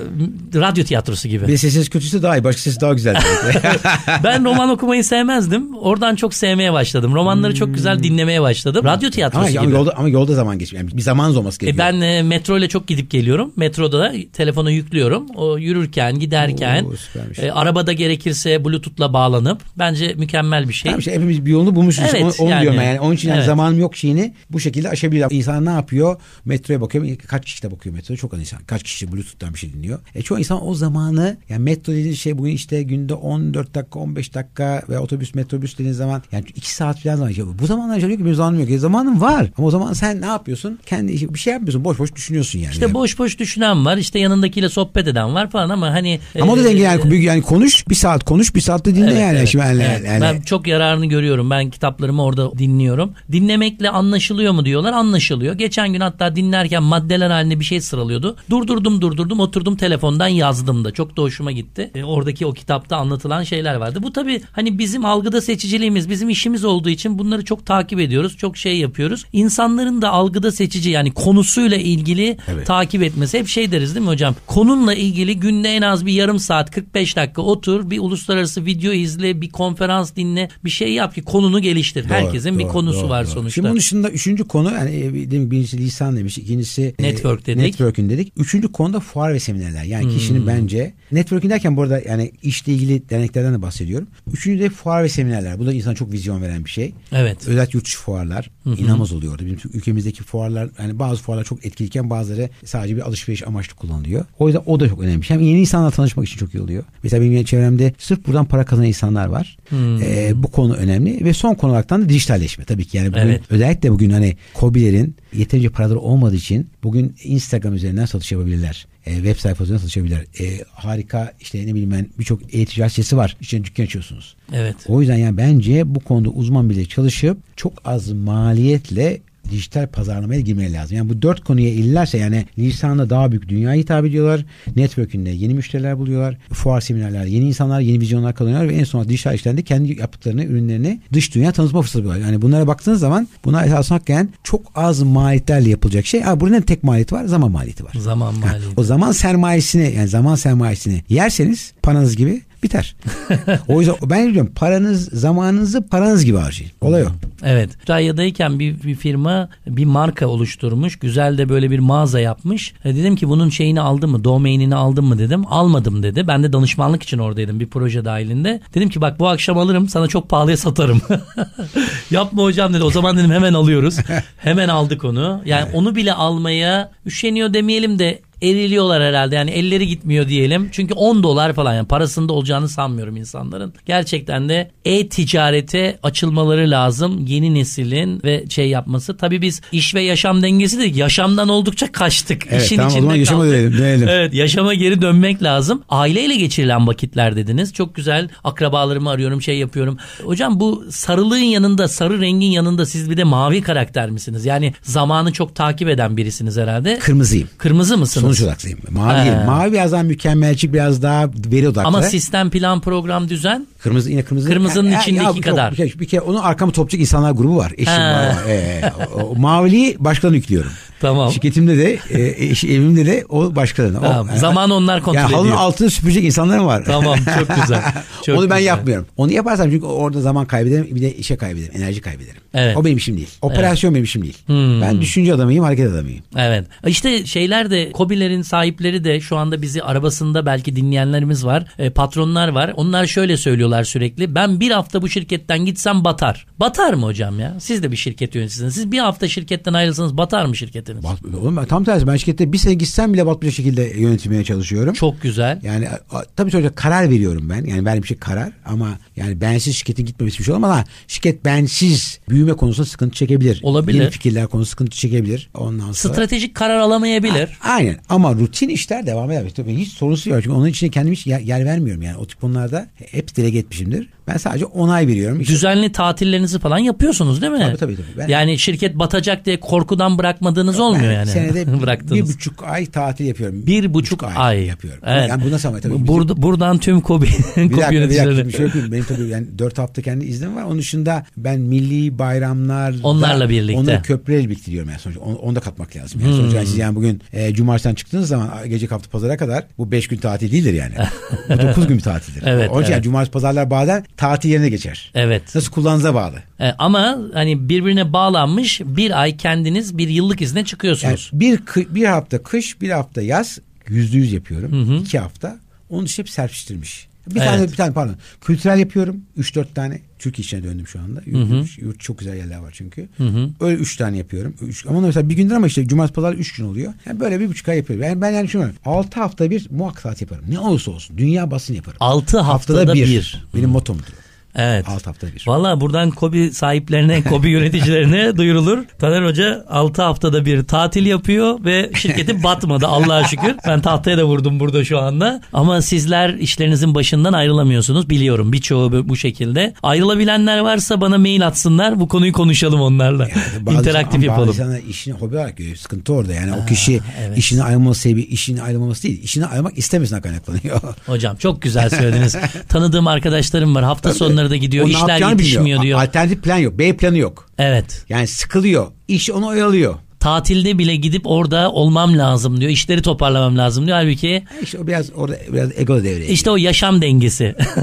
radyo tiyatrosu gibi. Bir sesiniz kötüyse daha iyi. Başka sesi daha güzel. ben roman okumayı sevmezdim. Oradan çok sevmeye başladım. Romanları çok güzel dinlemeye başladım. Radyo ama, tiyatrosu ama gibi. yolda, ama yolda zaman geçmiyor. Yani bir zamanınız olması E gerekiyor. ben e, metro ile çok gidip geliyorum. Metroda da telefonu yüklüyorum. O yürürken, giderken, Oo, süpermiş. e, arabada gerekirse Bluetooth'la bağlanıp bence mükemmel bir şey. Tamam işte hepimiz bir yolunu bulmuşuz. Evet, onu, onu yani. diyorum yani. Onun için yani Evet. zamanım yok şeyini bu şekilde aşabilir. İnsan ne yapıyor? Metroya bakıyor. Kaç kişi de bakıyor metroya? Çok az insan. Kaç kişi Bluetooth'tan bir şey dinliyor? E çoğu insan o zamanı yani metro dediğiniz şey bugün işte günde 14 dakika 15 dakika ve otobüs metrobüs dediğiniz zaman yani 2 saat falan zaman. Bu zamanlar diyor ki benim zamanım yok. E, zamanın var. Ama o zaman sen ne yapıyorsun? Kendi bir şey yapmıyorsun. Boş boş düşünüyorsun yani. İşte boş boş düşünen var. işte yanındakiyle sohbet eden var falan ama hani Ama o da e, denge yani, büyük- yani konuş bir saat konuş bir saat de dinle Evet, yani. evet, Şimdi yani, evet. yani- Ben çok yararını görüyorum. Ben kitaplarımı orada dinliyorum. Dinlemekle anlaşılıyor mu diyorlar. Anlaşılıyor. Geçen gün hatta dinlerken maddeler halinde bir şey sıralıyordu. Durdurdum durdurdum oturdum telefondan yazdım da. Çok da hoşuma gitti. E, oradaki o kitapta anlatılan şeyler vardı. Bu tabii hani bizim algıda seçiciliğimiz bizim işimiz olduğu için bunları çok takip ediyoruz. Çok şey yapıyoruz. İnsanların da algıda seçici yani konusuyla ilgili Evet. takip etmesi. Hep şey deriz değil mi hocam? Konunla ilgili günde en az bir yarım saat 45 dakika otur bir uluslararası video izle bir konferans dinle bir şey yap ki konunu geliştir. Doğru, Herkesin bir doğru, konusu doğru, var doğru. sonuçta. Şimdi bunun dışında üçüncü konu yani e, bir- birincisi lisan demiş, ikincisi e, Network dedik. Networking dedik. Üçüncü konu da fuar ve seminerler. Yani kişinin bence networking derken bu arada yani işle ilgili derneklerden de bahsediyorum. Üçüncü de fuar ve seminerler. Bu da insana çok vizyon veren bir şey. Evet. Özellikle yurt dışı fuarlar inanılmaz oluyor orada. Bizim ülkemizdeki fuarlar yani bazı fuarlar çok etkiliyken bazıları sadece bir alışveriş amaçlı kullanılıyor. O yüzden o da çok önemli. Hem yeni insanlarla tanışmak için çok iyi oluyor. Mesela benim çevremde sırf buradan para kazanan insanlar var. Ee, bu konu önemli ve son konu olarak da dijitalleşme tabii ki. Yani bugün Evet. özellikle bugün hani Kobilerin yeterince paraları olmadığı için bugün Instagram üzerinden satış yapabilirler. E, web sayfasından satış yapabilirler. E, harika işte ne bileyim ben birçok e-ticaret sitesi var. İçine dükkan açıyorsunuz. Evet. O yüzden yani bence bu konuda uzman biri çalışıp çok az maliyetle dijital pazarlamaya girmeye lazım. Yani bu dört konuya illerse yani lisanla daha büyük dünyaya hitap ediyorlar. Network'ünde yeni müşteriler buluyorlar. Fuar seminerler, yeni insanlar, yeni vizyonlar kazanıyorlar ve en son dijital işlerinde kendi yaptıklarını, ürünlerini dış dünya tanıtma fırsatı buluyorlar. Yani bunlara baktığınız zaman buna esasında hakikaten çok az maliyetlerle yapılacak şey. Ama bunun tek maliyeti var, zaman maliyeti var. Zaman Ha, maliyeti. o zaman sermayesini yani zaman sermayesini yerseniz paranız gibi biter. o yüzden ben diyorum paranız zamanınızı paranız gibi harcayın. Olay o. Evet. Kütahya'dayken bir, bir firma bir marka oluşturmuş. Güzel de böyle bir mağaza yapmış. E, dedim ki bunun şeyini aldın mı? Domainini aldın mı dedim. Almadım dedi. Ben de danışmanlık için oradaydım bir proje dahilinde. Dedim ki bak bu akşam alırım sana çok pahalıya satarım. Yapma hocam dedi. O zaman dedim hemen alıyoruz. Hemen aldık onu. Yani onu bile almaya üşeniyor demeyelim de eriliyorlar herhalde. Yani elleri gitmiyor diyelim. Çünkü 10 dolar falan yani parasında olacağını sanmıyorum insanların. Gerçekten de e-ticarete açılmaları lazım. Yeni neslin ve şey yapması. Tabii biz iş ve yaşam dengesi dedik. Yaşamdan oldukça kaçtık. Evet, İşin tamam, o içinde zaman yaşama dönelim, dönelim. Evet yaşama geri dönmek lazım. Aileyle geçirilen vakitler dediniz. Çok güzel akrabalarımı arıyorum şey yapıyorum. Hocam bu sarılığın yanında sarı rengin yanında siz bir de mavi karakter misiniz? Yani zamanı çok takip eden birisiniz herhalde. Kırmızıyım. Kırmızı mısınız? Sonuç odaklıyım. Mavi He. Mavi biraz daha mükemmelcik biraz daha veri odaklı. Ama sistem plan program düzen Kırmızı yine kırmızı. Kırmızının içindeki bu- kadar. Bir kere, bir kere onun arkamı toplayacak insanlar grubu var. Eşim He. var. var. Ee, o, o maviliği başkalarına yüklüyorum. Tamam. Şirketimde de e, eş- evimde de o başkalarına. Tamam. O, Zaman onlar kontrol yani halının ediyor. altını süpürecek insanlarım var. Tamam çok güzel. Çok Onu ben güzel. yapmıyorum. Onu yaparsam çünkü orada zaman kaybederim bir de işe kaybederim. Enerji kaybederim. Evet. O benim işim değil. Operasyon benim işim değil. Hmm. Ben düşünce adamıyım hareket adamıyım. Evet. İşte şeyler de Kobilerin sahipleri de şu anda bizi arabasında belki dinleyenlerimiz var. E, patronlar var. Onlar şöyle söylüyorlar sürekli. Ben bir hafta bu şirketten gitsem batar. Batar mı hocam ya? Siz de bir şirket yöneticisiniz. Siz bir hafta şirketten ayrılsanız batar mı şirketiniz? Bat- Oğlum ben tam tersi ben şirkette bir sene gitsem bile batmayacak şekilde yönetilmeye çalışıyorum. Çok güzel. Yani a- tabii sonuçta karar veriyorum ben. Yani benim bir şey karar ama yani bensiz şirketin gitmemesi bir şey olmaz ama şirket bensiz büyüme konusunda sıkıntı çekebilir. Olabilir. Yeni fikirler konusunda sıkıntı çekebilir. Ondan sonra. Stratejik karar alamayabilir. Aynen ama rutin işler devam eder. Tabii hiç sorusu yok. Çünkü onun için kendim hiç yer, yer vermiyorum yani. O tip konularda hep dile etmişimdir. Ben sadece onay veriyorum. İşte- Düzenli tatillerinizi falan yapıyorsunuz değil mi? Tabii, tabii, tabii. Ben- Yani şirket batacak diye korkudan bırakmadığınız olmuyor yani. Senede Bıraktınız. bir buçuk ay tatil yapıyorum. Bir buçuk ay. yapıyorum. Evet. Yani bu nasıl ama tabii. Burada, buradan tüm kobi, Bir kobi dakika, bir dakika yöneticileri. bir şey yapayım. Benim tabii yani dört hafta kendi iznim var. Onun dışında ben milli bayramlar Onlarla birlikte. Onları köprüyle birlikte diyorum yani sonuçta. Onu, onu da katmak lazım. Yani Hmm. sonuçta yani siz yani bugün e, cumartesinden çıktığınız zaman gece kaptı pazara kadar bu beş gün tatil değildir yani. bu dokuz gün tatildir. Evet, Onun için evet. yani cumartesi pazarlar bazen tatil yerine geçer. Evet. Nasıl kullandığınıza bağlı. E, ama hani birbirine bağlanmış bir ay kendiniz bir yıllık izne Yani çıkıyorsunuz. bir, kı- bir hafta kış bir hafta yaz yüzde yüz yapıyorum. iki hafta. Onun dışı hep serpiştirmiş. Bir tane Evet. bir tane pardon. Kültürel yapıyorum. 3-4 tane. Türkiye içine döndüm şu anda. Yurt, yurt çok güzel yerler var çünkü. Öyle 3 tane yapıyorum. Üç, ama mesela bir gündür ama işte cumartesi pazar 3 gün oluyor. Yani böyle bir buçuk ay yapıyorum. Yani ben yani şunu 6 hafta bir muhakkak yaparım. Ne olursa olsun. Dünya basın yaparım. 6 haftada, bir. Benim motomdur. Evet. 6 haftada bir. Valla buradan Kobi sahiplerine, Kobi yöneticilerine duyurulur. Taner Hoca 6 haftada bir tatil yapıyor ve şirketi batmadı Allah'a şükür. Ben tahtaya da vurdum burada şu anda. Ama sizler işlerinizin başından ayrılamıyorsunuz biliyorum birçoğu bu- şekilde. Ayrılabilenler varsa bana mail atsınlar bu konuyu konuşalım onlarla. Bazı- İnteraktif yapalım. Bazı işini hobi olarak görüyor. Sıkıntı orada. Yani o kişi evet. işini ayrılması sebebi işini ayrılmaması değil. İşini ayrılmak istemesinden kaynaklanıyor. Hocam çok güzel söylediniz. Tanıdığım arkadaşlarım var hafta sonları da gidiyor O işler yetişmiyor bilmiyor. diyor. Alternatif plan yok. B planı yok. Evet. Yani sıkılıyor. İş onu oyalıyor. Tatilde bile gidip orada olmam lazım diyor. İşleri toparlamam lazım diyor. Halbuki İşte o biraz orada biraz ego devreye. işte o yaşam dengesi.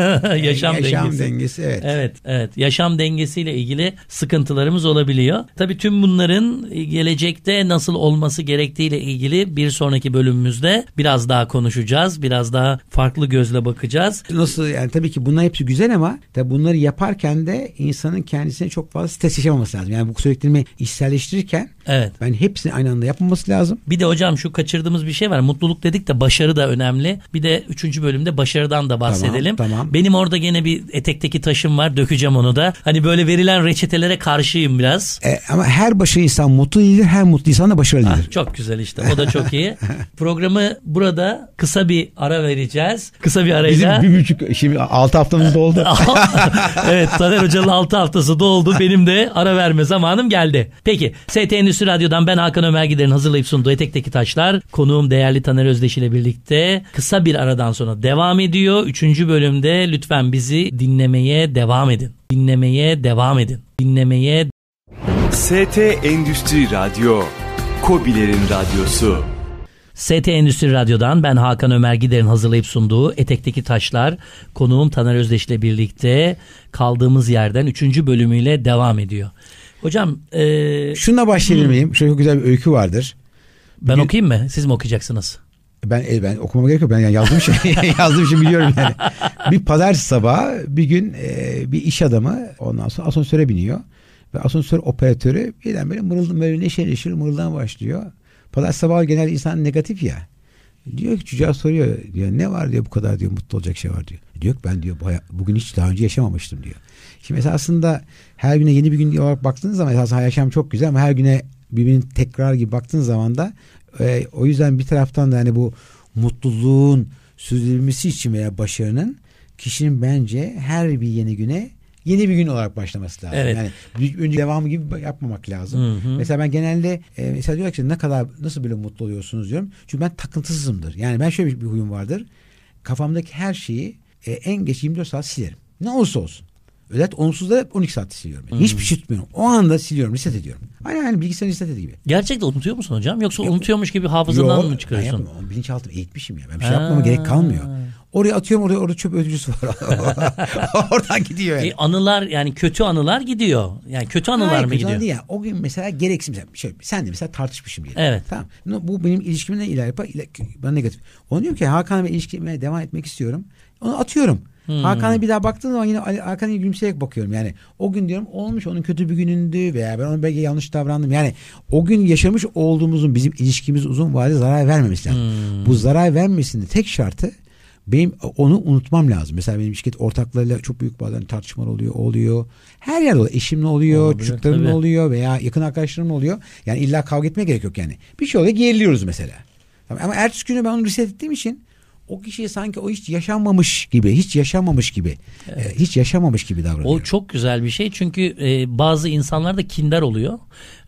yaşam, yaşam dengesi. dengesi evet. Evet, evet. Yaşam dengesiyle ilgili sıkıntılarımız olabiliyor. Tabii tüm bunların gelecekte nasıl olması gerektiğiyle ilgili bir sonraki bölümümüzde biraz daha konuşacağız. Biraz daha farklı gözle bakacağız. Nasıl yani tabii ki bunlar hepsi güzel ama tabii bunları yaparken de insanın kendisine çok fazla stres yaşamaması lazım. Yani bu söylediklerimi içselleştirirken Evet. Ben hepsini aynı anda yapmaması lazım. Bir de hocam şu kaçırdığımız bir şey var. Mutluluk dedik de başarı da önemli. Bir de üçüncü bölümde başarıdan da bahsedelim. Tamam, tamam. Benim orada gene bir etekteki taşım var. Dökeceğim onu da. Hani böyle verilen reçetelere karşıyım biraz. E, ama her başarılı insan mutlu değildir. Her mutlu insan da başarılı değildir. Çok güzel işte. O da çok iyi. Programı burada kısa bir ara vereceğiz. Kısa bir arayla. bir buçuk şimdi altı haftamız doldu. evet Taner Hoca'nın 6 haftası doldu. Benim de ara verme zamanım geldi. Peki ST Endüstri Radyo'dan ben Hakan Ömer Gider'in hazırlayıp sunduğu Etek'teki Taşlar. Konuğum değerli Taner Özdeş ile birlikte kısa bir aradan sonra devam ediyor. Üçüncü bölümde lütfen bizi dinlemeye devam edin. Dinlemeye devam edin. Dinlemeye ST Endüstri Radyo, Kobilerin Radyosu. ST Endüstri Radyo'dan ben Hakan Ömer Gider'in hazırlayıp sunduğu Etek'teki Taşlar konuğum Taner Özdeş ile birlikte kaldığımız yerden 3. bölümüyle devam ediyor. Hocam e, Şununla başlayabilir miyim? Şöyle çok güzel bir öykü vardır. ben bir- okuyayım mı? Siz mi okuyacaksınız? Ben e, ben okumama gerek yok. Ben yani yazdığım şey yazdığım şey biliyorum yani. Bir pazartesi sabahı bir gün e, bir iş adamı ondan sonra asansöre biniyor. Ve asansör operatörü birden böyle mırıldan böyle neşe neşe mırıldan başlıyor. Pazartesi sabahı genel insan negatif ya. Diyor ki çocuğa soruyor diyor ne var diyor bu kadar diyor mutlu olacak şey var diyor. Diyor ki ben diyor bugün hiç daha önce yaşamamıştım diyor. Şimdi mesela aslında her güne yeni bir gün olarak baktığınız zaman esasında yaşam çok güzel ama her güne birbirinin tekrar gibi baktığınız zaman da e, o yüzden bir taraftan da hani bu mutluluğun sürdürülmesi için veya başarının kişinin bence her bir yeni güne yeni bir gün olarak başlaması lazım. Evet. Yani bir, önce devamı gibi yapmamak lazım. Hı hı. Mesela ben genelde e, mesela diyorlar ki ne kadar nasıl böyle mutlu oluyorsunuz diyorum. Çünkü ben takıntısızımdır. Yani ben şöyle bir, bir huyum vardır. Kafamdaki her şeyi e, en geç 24 saat silerim. Ne olursa olsun. Öyle onsuz da 12 saat siliyorum. Yani. Hiçbir şey tutmuyorum. O anda siliyorum, reset ediyorum. Aynen yani bilgisayarın reset ediği gibi. Gerçekten unutuyor musun hocam? Yoksa unutuyormuş gibi hafızadan Yo, mı Ben çıkarıyorsun? yapmıyorum. Bilinçaltım eğitmişim ya. Ben bir şey Ha. yapmama gerek kalmıyor. Oraya atıyorum oraya orada çöp ödücüsü var. Oradan gidiyor yani. E, anılar yani kötü anılar gidiyor. Yani kötü anılar Hayır, mı kötü gidiyor? ya. O gün mesela gereksiz mesela şöyle, sen de mesela tartışmışım diyelim. Evet. Tamam. No, Bu benim ilişkimle ilerle ile, bana negatif. Onu diyorum ki Hakan'la ilişkime devam etmek istiyorum. Onu atıyorum. Hmm. Hakan'a bir daha baktığım zaman yine Hakan'a gülümseyerek bakıyorum. Yani o gün diyorum olmuş onun kötü bir günündü veya ben ona belki yanlış davrandım. Yani o gün yaşamış olduğumuzun bizim ilişkimiz uzun vadede zarar vermemesi lazım. Hmm. Bu zarar vermemesinin tek şartı benim onu unutmam lazım. Mesela benim şirket ortaklarıyla çok büyük bazen tartışmalar oluyor, oluyor. Her yerde oluyor. Eşimle oluyor, Olabilir, çocuklarımla tabii. oluyor veya yakın arkadaşlarımla oluyor. Yani illa kavga etmeye gerek yok yani. Bir şey oluyor geriliyoruz mesela. Ama ertesi günü ben onu reset ettiğim için o kişiye sanki o hiç yaşanmamış gibi, hiç yaşanmamış gibi, e, hiç yaşamamış gibi davranıyor. O çok güzel bir şey çünkü e, bazı insanlar da kindar oluyor.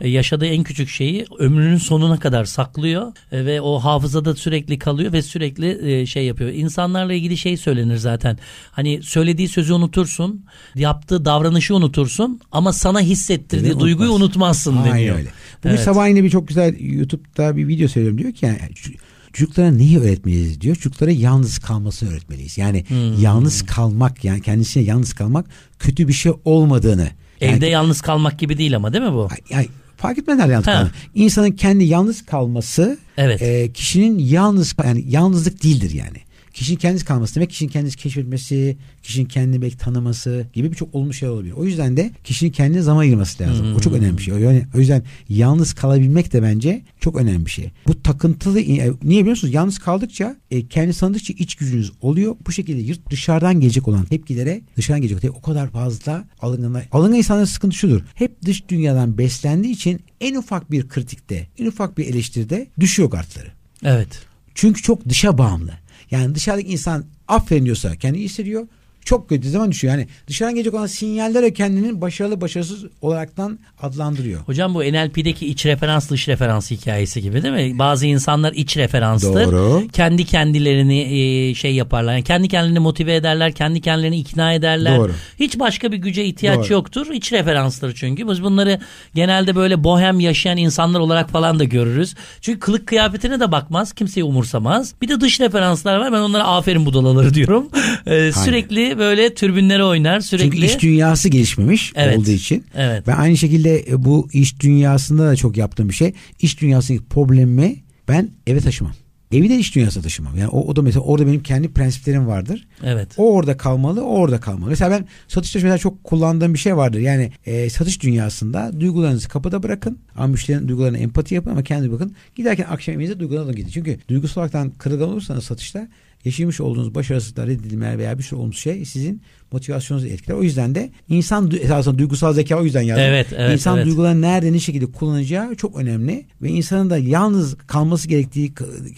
E, yaşadığı en küçük şeyi ömrünün sonuna kadar saklıyor e, ve o hafızada sürekli kalıyor ve sürekli e, şey yapıyor. İnsanlarla ilgili şey söylenir zaten. Hani söylediği sözü unutursun, yaptığı davranışı unutursun ama sana hissettirdiği Unutmaz. duyguyu unutmazsın Aynen deniyor. öyle. Bugün Evet. sabah yine bir çok güzel YouTube'da bir video söylüyorum. Diyor ki yani çocuklara neyi öğretmeliyiz diyor. Çocuklara yalnız kalmasını öğretmeliyiz. Yani Hmm. yalnız kalmak yani kendisine yalnız kalmak kötü bir şey olmadığını. Yani, Evde yalnız kalmak gibi değil ama değil mi bu? yani fark nerede yalnız kalmak. İnsanın kendi yalnız kalması Evet. e, kişinin yalnız yani yalnızlık değildir yani. Kişinin kendisi kalması demek kişinin kendisi keşfetmesi, kişinin kendini belki tanıması gibi birçok olumlu şeyler olabilir. O yüzden de kişinin kendine zaman ayırması lazım. O çok önemli bir şey. Yani, o yüzden yalnız kalabilmek de bence çok önemli bir şey. Bu takıntılı e, niye biliyor musunuz? Yalnız kaldıkça e, kendi tanıdıkça iç gücünüz oluyor. Bu şekilde yurt dışarıdan gelecek olan tepkilere dışarıdan gelecek tepki o kadar fazla alınganlar. Alıngan insanların sıkıntı şudur. Hep dış dünyadan beslendiği için en ufak bir kritikte, en ufak bir eleştiride düşüyor kartları. Evet. Çünkü çok dışa bağımlı. Yani dışarıdaki insan aferin diyorsa kendi iyi hissediyor. Çok kötü zaman düşüyor. Yani dışarıdan gelecek olan sinyallere kendinin başarılı başarısız olaraktan adlandırıyor. Hocam bu NLP'deki iç referans dış referans hikayesi gibi değil mi? Bazı insanlar iç referanstır. Doğru. Kendi kendilerini e, şey yaparlar. Yani kendi kendilerini motive ederler. Kendi kendilerini ikna ederler. Doğru. Hiç başka bir güce ihtiyaç Doğru. yoktur. İç referanstır çünkü. Biz bunları genelde böyle bohem yaşayan insanlar olarak falan da görürüz. Çünkü kılık kıyafetine de bakmaz. Kimseyi umursamaz. Bir de dış referanslar var. Ben onlara aferin budalaları diyorum. Ee, sürekli böyle türbünlere oynar. Sürekli Çünkü iş dünyası gelişmemiş Evet. olduğu için. Evet. Ben aynı şekilde e, bu iş dünyasında da çok yaptığım bir şey. İş dünyasındaki problemimi ben eve taşımam. Evi de iş dünyasına taşımam. Yani o, o da mesela orada benim kendi prensiplerim vardır. Evet. O orada kalmalı, o orada kalmalı. Mesela ben satışta mesela çok kullandığım bir şey vardır. Yani e, satış dünyasında duygularınızı kapıda bırakın. Ama müşterinin duygularına empati yapın ama kendinize bakın. Giderken akşam evinizde duygularına gidin. Çünkü duygusal olarak kırılgan olursanız satışta yaşamış olduğunuz başarısızlıklar, reddedilmeler veya bir sürü olumsuz şey sizin motivasyonunuzu etkiler. O yüzden de insan esasında duygusal zeka o yüzden yazdım. Evet, evet, İnsan evet. duygularını nerede ne şekilde kullanacağı çok önemli ve insanın da yalnız kalması gerektiği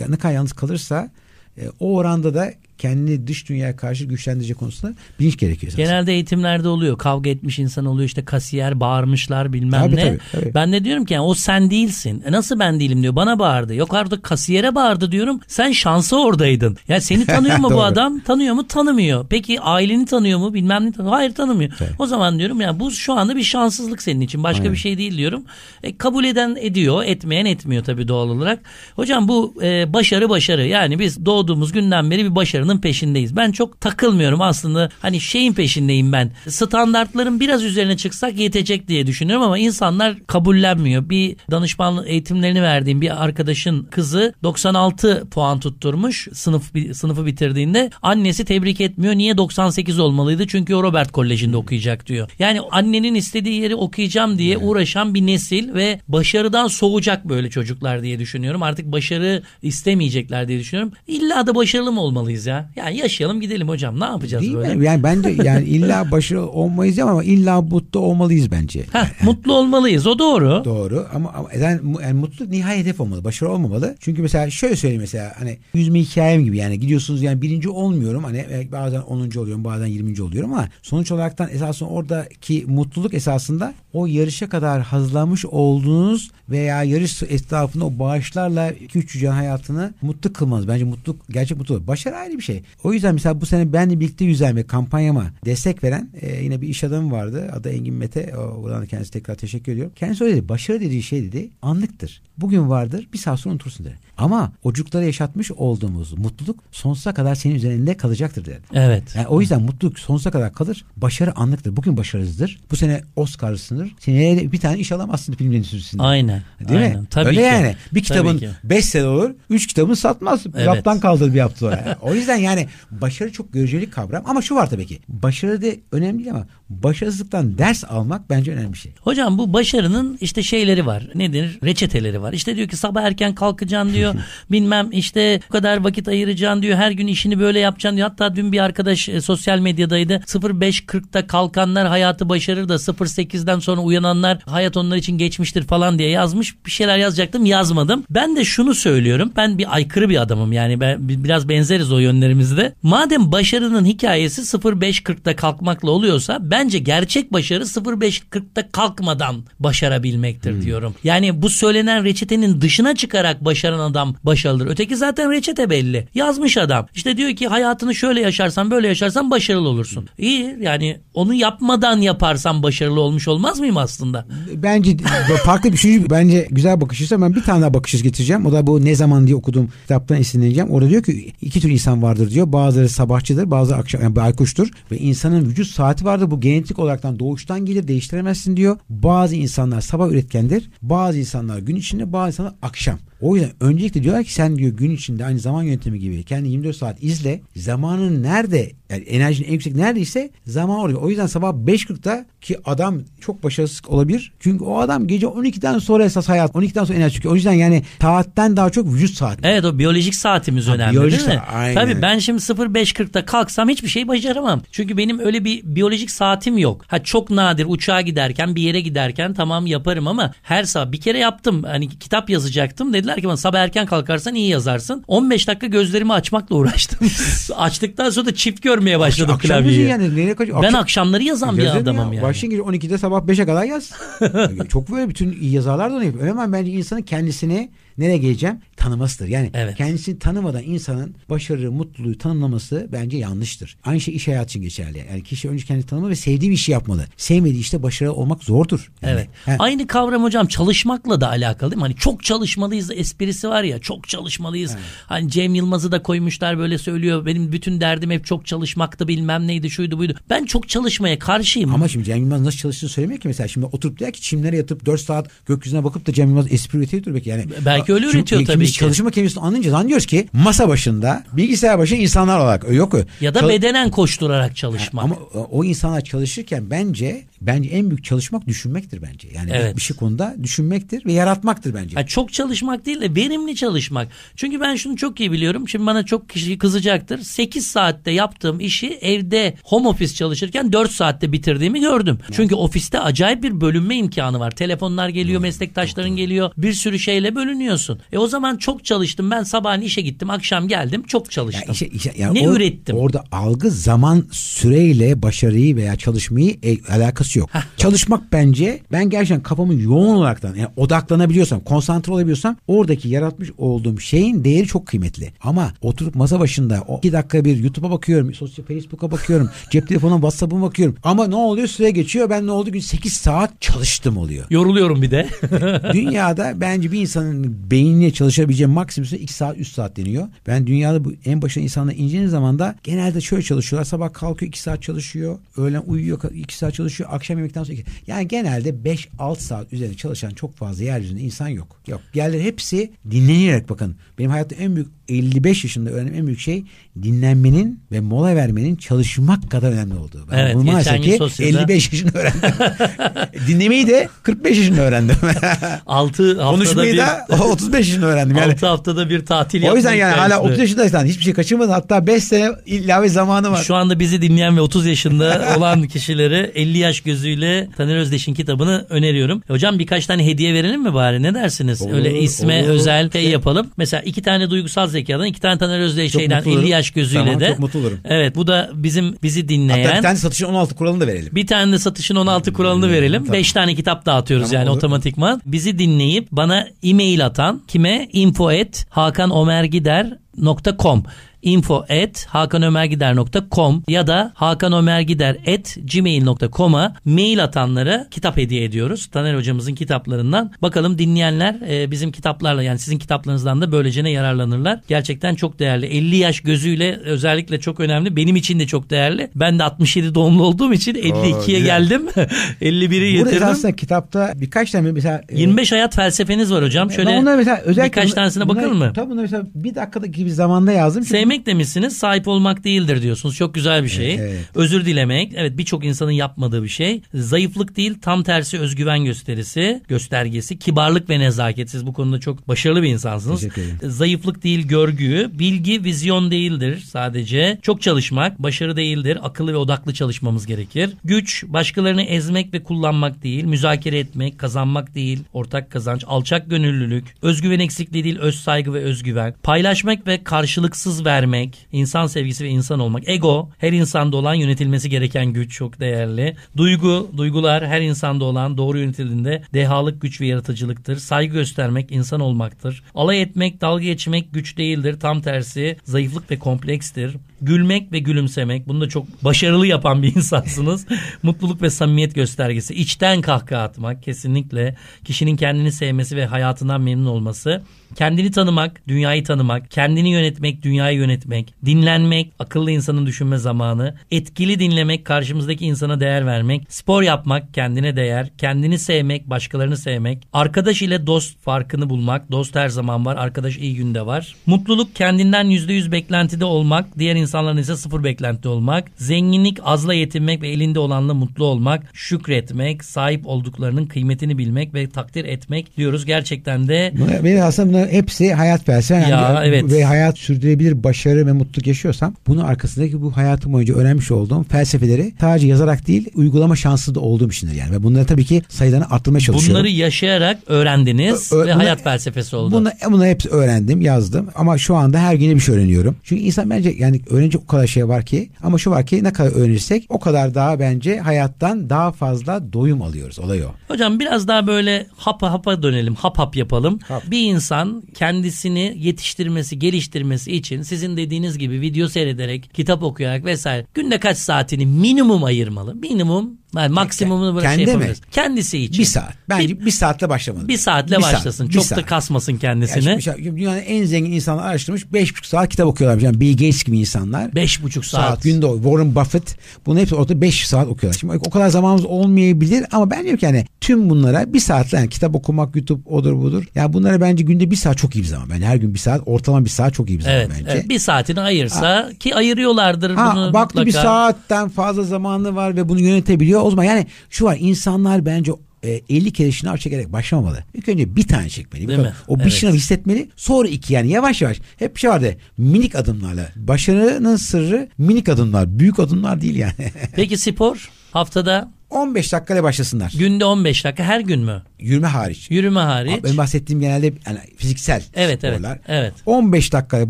ne kadar yalnız kalırsa e, o oranda da kendini dış dünyaya karşı güçlendirecek konusunda bilinç gerekiyor. esasında. Genelde eğitimlerde oluyor. Kavga etmiş insan oluyor işte kasiyer bağırmışlar bilmem Tabii, ne. tabii, tabii. Ben de diyorum ki yani o sen değilsin. E nasıl ben değilim diyor. Bana bağırdı. Yok artık kasiyere bağırdı diyorum. Sen şansa oradaydın. Ya seni tanıyor mu bu adam? Tanıyor mu? Tanımıyor. Peki aileni tanıyor mu? Bilmem ne tanıyor. Hayır tanımıyor. Evet. O zaman diyorum ya bu şu anda bir şanssızlık senin için. Başka Aynen. bir şey değil diyorum. E, kabul eden ediyor. Etmeyen etmiyor tabii doğal olarak. Hocam bu e, başarı başarı. Yani biz doğduğumuz günden beri bir başarının peşindeyiz. Ben çok takılmıyorum aslında. Hani şeyin peşindeyim ben. Standartların biraz üzerine çıksak yetecek diye düşünüyorum ama insanlar kabullenmiyor. Bir danışman eğitimlerini verdiğim bir arkadaşın kızı 96 puan tutturmuş sınıf sınıfı bitirdiğinde. Annesi tebrik etmiyor. Niye 98 olmalıydı? Çünkü o Robert Koleji'nde okuyacak diyor. Yani annenin istediği yeri okuyacağım diye uğraşan bir nesil ve başarıdan soğuyacak böyle çocuklar diye düşünüyorum. Artık başarı istemeyecekler diye düşünüyorum. İlla da başarılı mı olmalıyız ya? Yani yaşayalım gidelim hocam. Ne yapacağız Değil böyle? mi? Yani bence yani illa başarılı olmayız ama illa mutlu olmalıyız bence. Heh, mutlu olmalıyız. O doğru. Doğru ama, ama yani, yani mutluluk nihai hedef olmalı. Başarı olmamalı. Çünkü mesela şöyle söyleyeyim mesela hani yüzme hikayem gibi yani gidiyorsunuz yani birinci olmuyorum. Hani e, bazen 10. oluyorum bazen 20. oluyorum ama sonuç olaraktan esasında oradaki mutluluk esasında o yarışa kadar hazırlanmış olduğunuz veya yarış etrafında o bağışlarla 2-3 can hayatını mutlu kılmanız. Bence mutluluk gerçek mutluluk. Başarı ayrı bir şey. O yüzden mesela bu sene benle birlikte yüzen ve kampanyama destek veren e, yine bir iş adamı vardı. Adı Engin Mete. O, buradan da kendisine tekrar teşekkür ediyorum. Kendisi öyle dedi. Başarı dediği şey dedi anlıktır. Bugün vardır bir saat sonra unutursun dedi. Ama o çocuklara yaşatmış olduğumuz mutluluk sonsuza kadar senin üzerinde kalacaktır dedi. Evet. Yani o yüzden mutluluk sonsuza kadar kalır. Başarı anlıktır. Bugün başarısızdır. Bu sene Oscar'lısındır. Seneye bir tane iş alamazsın film endüstrisinde. Aynen. Değil aynen. mi? Tabii Öyle ki. yani. Bir kitabın ki. 5 sene olur. 3 kitabın satmaz. Evet. Raptan kaldırır bir hafta sonra. o yüzden yani başarı çok göreceli kavram. Ama şu var tabii ki. Başarı da önemli değil ama başarısızlıktan ders almak bence önemli bir şey. Hocam bu başarının işte şeyleri var. Nedir? Reçeteleri var. İşte diyor ki sabah erken kalkacaksın diyor. Bilmem işte bu kadar vakit ayıracaksın diyor. Her gün işini böyle yapacaksın diyor. Hatta dün bir arkadaş e, sosyal medyadaydı. 05.40'da kalkanlar hayatı başarır da 08'den sonra uyananlar hayat onlar için geçmiştir falan diye yazmış. Bir şeyler yazacaktım yazmadım. Ben de şunu söylüyorum. Ben bir aykırı bir adamım. Yani ben bi- biraz benzeriz o yönlerimizde. Madem başarının hikayesi 05.40'da kalkmakla oluyorsa bence gerçek başarı 05.40'da kalkmadan başarabilmektir diyorum. Yani bu söylenen reçetenin dışına çıkarak başaran adam başarılıdır. Öteki zaten reçete belli. Yazmış adam. İşte diyor ki hayatını şöyle yaşarsan böyle yaşarsan başarılı olursun. İyi yani onu yapmadan yaparsan başarılı olmuş olmaz mıyım aslında? Bence farklı bir şey. Bence güzel bakış açısı. Ben bir tane daha bakış getireceğim. O da bu ne zaman diye okuduğum kitaptan esinleneceğim. Orada diyor ki iki tür insan vardır diyor. Bazıları sabahçıdır, bazıları akşam yani baykuştur ve insanın vücut saati vardır. Bu genetik olaraktan doğuştan gelir, değiştiremezsin diyor. Bazı insanlar sabah üretkendir. Bazı insanlar gün içinde, bazı insanlar akşam. O yüzden öncelikle diyorlar ki sen diyor gün içinde aynı zaman yönetimi gibi kendi 24 saat izle. Zamanın nerede yani enerjinin en yüksek neredeyse zaman orada. O yüzden sabah 5.40'da ki adam çok başarısız olabilir. Çünkü o adam gece 12'den sonra esas hayat 12'den sonra enerji çıkıyor. O yüzden yani saatten daha çok vücut saati. Evet o biyolojik saatimiz Ha, önemli biyolojik değil mi? saat, aynen. Tabii ben şimdi 05.40'da kalksam hiçbir şey başaramam. Çünkü benim öyle bir biyolojik saatim yok. Ha çok nadir uçağa giderken bir yere giderken tamam yaparım ama her sabah bir kere yaptım. Hani kitap yazacaktım. Dediler ki bana sabah erken kalkarsan iyi yazarsın. 15 dakika gözlerimi açmakla uğraştım. Açtıktan sonra da çift görme görmeye başladım Akşam klavyeyi. yani nereye kaç- Ben akşam- akşamları yazan bir Yazarım adamım ya. yani. Başlayın gece 12'de sabah 5'e kadar yaz. Çok böyle bütün iyi yazarlar da onu yapıyor. Önemli bence insanın kendisini nereye geleceğim tanımasıdır. Yani Evet. kendisini tanımadan insanın başarı, mutluluğu tanımlaması bence yanlıştır. Aynı şey iş hayatı için geçerli. Yani kişi önce kendini tanımalı ve sevdiği bir işi yapmalı. Sevmediği işte başarılı olmak zordur. Yani, Evet. ha, Aynı kavram hocam çalışmakla da alakalı değil mi? Hani çok çalışmalıyız esprisi var ya çok çalışmalıyız. Hani Cem Yılmaz'ı da koymuşlar böyle söylüyor. Benim bütün derdim hep çok çalışmaktı bilmem neydi şuydu buydu. Ben çok çalışmaya karşıyım. Ama şimdi Cem Yılmaz nasıl çalıştığını söylemiyor ki mesela. Şimdi oturup der ki çimlere yatıp 4 saat gökyüzüne bakıp da Cem Yılmaz espri üretiyordur belki. Yani, Belki öyle Şimdi- üretiyor şimdi tabii ki. çalışma kelimesini anlayınca anlıyoruz ki masa başında bilgisayar başında insanlar olarak yok. ya da Çal- bedenen koşturarak çalışmak. Ama o- o insanlar çalışırken bence bence en büyük çalışmak düşünmektir bence. Yani Evet. bir şey konuda düşünmektir ve yaratmaktır bence. Ha, çok çalışmak değil de verimli çalışmak. Çünkü ben şunu çok iyi biliyorum. Şimdi bana çok kişi kızacaktır. 8 saatte yaptığım işi evde home office çalışırken 4 saatte bitirdiğimi gördüm. Çünkü ofiste acayip bir bölünme imkanı var. Telefonlar geliyor, meslektaşların geliyor. Bir sürü şeyle bölünüyorsun. E o zaman çok çalıştım. Ben sabahın işe gittim, akşam geldim, çok çalıştım. Ya işe- işe- ya ne or- ürettim? Orada algı zaman süreyle başarıyı veya çalışmayı e, alakası yok. Çalışmak bence ben gerçekten kafamı yoğun olaraktan yani odaklanabiliyorsam, konsantre olabiliyorsam oradaki yaratmış olduğum şeyin değeri çok kıymetli. Ama oturup masa başında o iki dakika bir YouTube'a bakıyorum, sosyal Facebook'a bakıyorum, cep telefonuna WhatsApp'ıma bakıyorum. Ama ne oluyor? Süre geçiyor. Ben ne oldu? Gün 8 saat çalıştım oluyor. Yoruluyorum bir de. dünyada bence bir insanın beynine çalışabileceği maksimum süre 2 saat 3 saat deniyor. Ben dünyada bu en başında insanlar incelediğiniz zaman da genelde şöyle çalışıyorlar. Sabah kalkıyor 2 saat çalışıyor. Öğlen uyuyor 2 saat çalışıyor. Akşam yemekten sonra 2. Yani genelde 5-6 saat üzerinde çalışan çok fazla yeryüzünde insan yok. Yok. Diğerleri hepsi dinlenerek bakın. Benim hayatta en büyük 55 yaşında öğrendiğim en büyük şey dinlenmenin ve mola vermenin çalışmak kadar önemli olduğu. Ben Evet, maalesef ki sosyalde- 55 yaşında öğrendim. Dinlemeyi de 45 yaşında öğrendim. 6 haftada Konuşmayı bir da 35 yaşında öğrendim. Yani 6 haftada bir tatil o yüzden yani hala hikayesi. 30 yaşındaysan hiçbir şey kaçırmadın. Hatta 5 sene ilave zamanı var. Şu anda bizi dinleyen ve 30 yaşında olan kişilere 50 yaş gözüyle Taner Özdeş'in kitabını öneriyorum. Hocam birkaç tane hediye verelim mi bari? Ne dersiniz? Olur, Öyle isme olur. özel şey yapalım. Mesela iki tane duygusal zekadan, iki tane Taner Özdeş Çok şeyden mutlu olurum. 50 yaş gözüyle Tamam, de. çok mutlu olurum. Evet bu da bizim bizi Hatta dinleyen. bir tane satışın 16 kuralını da verelim. Bir tane de satışın 16 kuralını verelim. tamam. 5 tane kitap dağıtıyoruz Tamam, yani olur. otomatikman. Bizi dinleyip bana e-mail atan kime? info at hakanomergider.com info at hakanomergider.com ya da hakanomergider at gmail.com'a mail atanlara kitap hediye ediyoruz. Taner hocamızın kitaplarından. Bakalım dinleyenler e, bizim kitaplarla yani sizin kitaplarınızdan da böylecene yararlanırlar. Gerçekten çok değerli. 50 yaş gözüyle özellikle çok önemli. Benim için de çok değerli. Ben de 67 doğumlu olduğum için 52'ye güzel. geldim. 51'i Burada getirdim. aslında kitapta birkaç tane mesela e, 25 hayat felsefeniz var hocam. Şöyle mesela özellikle birkaç tanesine bakalım mı? Tabii bunları mesela bir dakikadaki bir zamanda yazdım. Çünkü Sevmek demişsiniz, sahip olmak değildir diyorsunuz. Çok güzel bir şey. Evet. Özür dilemek, evet birçok insanın yapmadığı bir şey. Zayıflık değil, tam tersi özgüven gösterisi, göstergesi. Kibarlık ve nezaket. Siz bu konuda çok başarılı bir insansınız. Teşekkür ederim. Zayıflık değil, görgü. Bilgi, vizyon değildir sadece. Çok çalışmak, başarı değildir. Akıllı ve odaklı çalışmamız gerekir. Güç, başkalarını ezmek ve kullanmak değil. Müzakere etmek, kazanmak değil. Ortak kazanç, alçak gönüllülük. Özgüven eksikliği değil, öz saygı ve özgüven. Paylaşmak ve karşılıksız vermek. insan sevgisi ve insan olmak. Ego, her insanda olan yönetilmesi gereken güç çok değerli. Duygu, duygular her insanda olan doğru yönetildiğinde dehalık, güç ve yaratıcılıktır. Saygı göstermek insan olmaktır. Alay etmek, dalga geçmek güç değildir. Tam tersi zayıflık ve komplekstir. Gülmek ve gülümsemek. Bunu da çok başarılı yapan bir insansınız. Mutluluk ve samimiyet göstergesi. İçten kahkaha atmak kesinlikle. Kişinin kendini sevmesi ve hayatından memnun olması. Kendini tanımak, dünyayı tanımak, kendini yönetmek, dünyayı yönetmek, dinlenmek, akıllı insanın düşünme zamanı, etkili dinlemek, karşımızdaki insana değer vermek, spor yapmak, kendine değer, kendini sevmek, başkalarını sevmek, arkadaş ile dost farkını bulmak, dost her zaman var, arkadaş iyi günde var. Mutluluk kendinden %100 beklentide olmak, diğer insanların ise sıfır beklentide olmak, zenginlik azla yetinmek ve elinde olanla mutlu olmak, şükretmek, sahip olduklarının kıymetini bilmek ve takdir etmek diyoruz. Gerçekten de benim aslında Bunu hepsi hayat felsefe Ya, yani evet. ve hayat sürdürülebilir başarı ve mutluluk yaşıyorsam bunun arkasındaki bu hayatım boyunca öğrenmiş olduğum felsefeleri sadece yazarak değil uygulama şansı da olduğum içindir yani. Ve bunları tabii ki sayılarını arttırmaya çalışıyorum. Bunları yaşayarak öğrendiniz Ö- ve bunlar- hayat felsefesi oldu. Bunu, bunu hepsi öğrendim, yazdım ama şu anda her gün bir şey öğreniyorum. Çünkü insan bence yani öğrenecek o kadar şey var ki ama şu var ki ne kadar öğrenirsek o kadar daha bence hayattan daha fazla doyum alıyoruz. Olay o. Hocam biraz daha böyle hapa hapa dönelim. Hap hap yapalım. Hap. Bir insan kendisini yetiştirmesi, geliştirmesi için sizin dediğiniz gibi video seyrederek, kitap okuyarak vesaire günde kaç saatini minimum ayırmalı? Minimum yani maksimumunu böyle şey Kendi mi? yapabiliriz. Kendisi için. Bir saat. Bence bir, bir, saatle başlamalı. bir saatle Bir saat, başlasın. bir Çok saat. da kasmasın Ya kendisini. şimdi mesela dünyanın en zengin insanları araştırmış 5,5 saat kitap okuyorlar. Yani Bill Gates gibi insanlar. Beş buçuk saat. saat. günde. Warren Buffett bunu hepsi orada 5 saat okuyorlar. Şimdi o kadar zamanımız olmayabilir ama ben diyorum ki hani tüm bunlara bir saatle yani kitap okumak, YouTube odur budur. Yani bunlara bence günde bir saat çok iyi bir zaman. Ben her gün bir saat ortalama bir saat çok iyi bir zaman Evet, bence. evet, bir saatini ayırsa ki ayırıyorlardır Ha, bunu baktı bir mutlaka. saatten fazla zamanı var ve bunu yönetebiliyor. O zaman yani şu var insanlar bence e, 50 kere şınav çekerek başlamamalı. İlk önce bir tane çekmeli. Değil mi? O bir Evet. şınav hissetmeli. Sonra iki yani yavaş yavaş. Hep bir şey vardı. Minik adımlarla. Başarının sırrı minik adımlar. Büyük adımlar değil yani. Peki spor haftada 15 dakikayla başlasınlar. günde 15 dakika her gün mü? Yürüme hariç. Yürüme hariç. Benim bahsettiğim genelde yani fiziksel Evet, evet, sporlar. evet. 15 dakikaya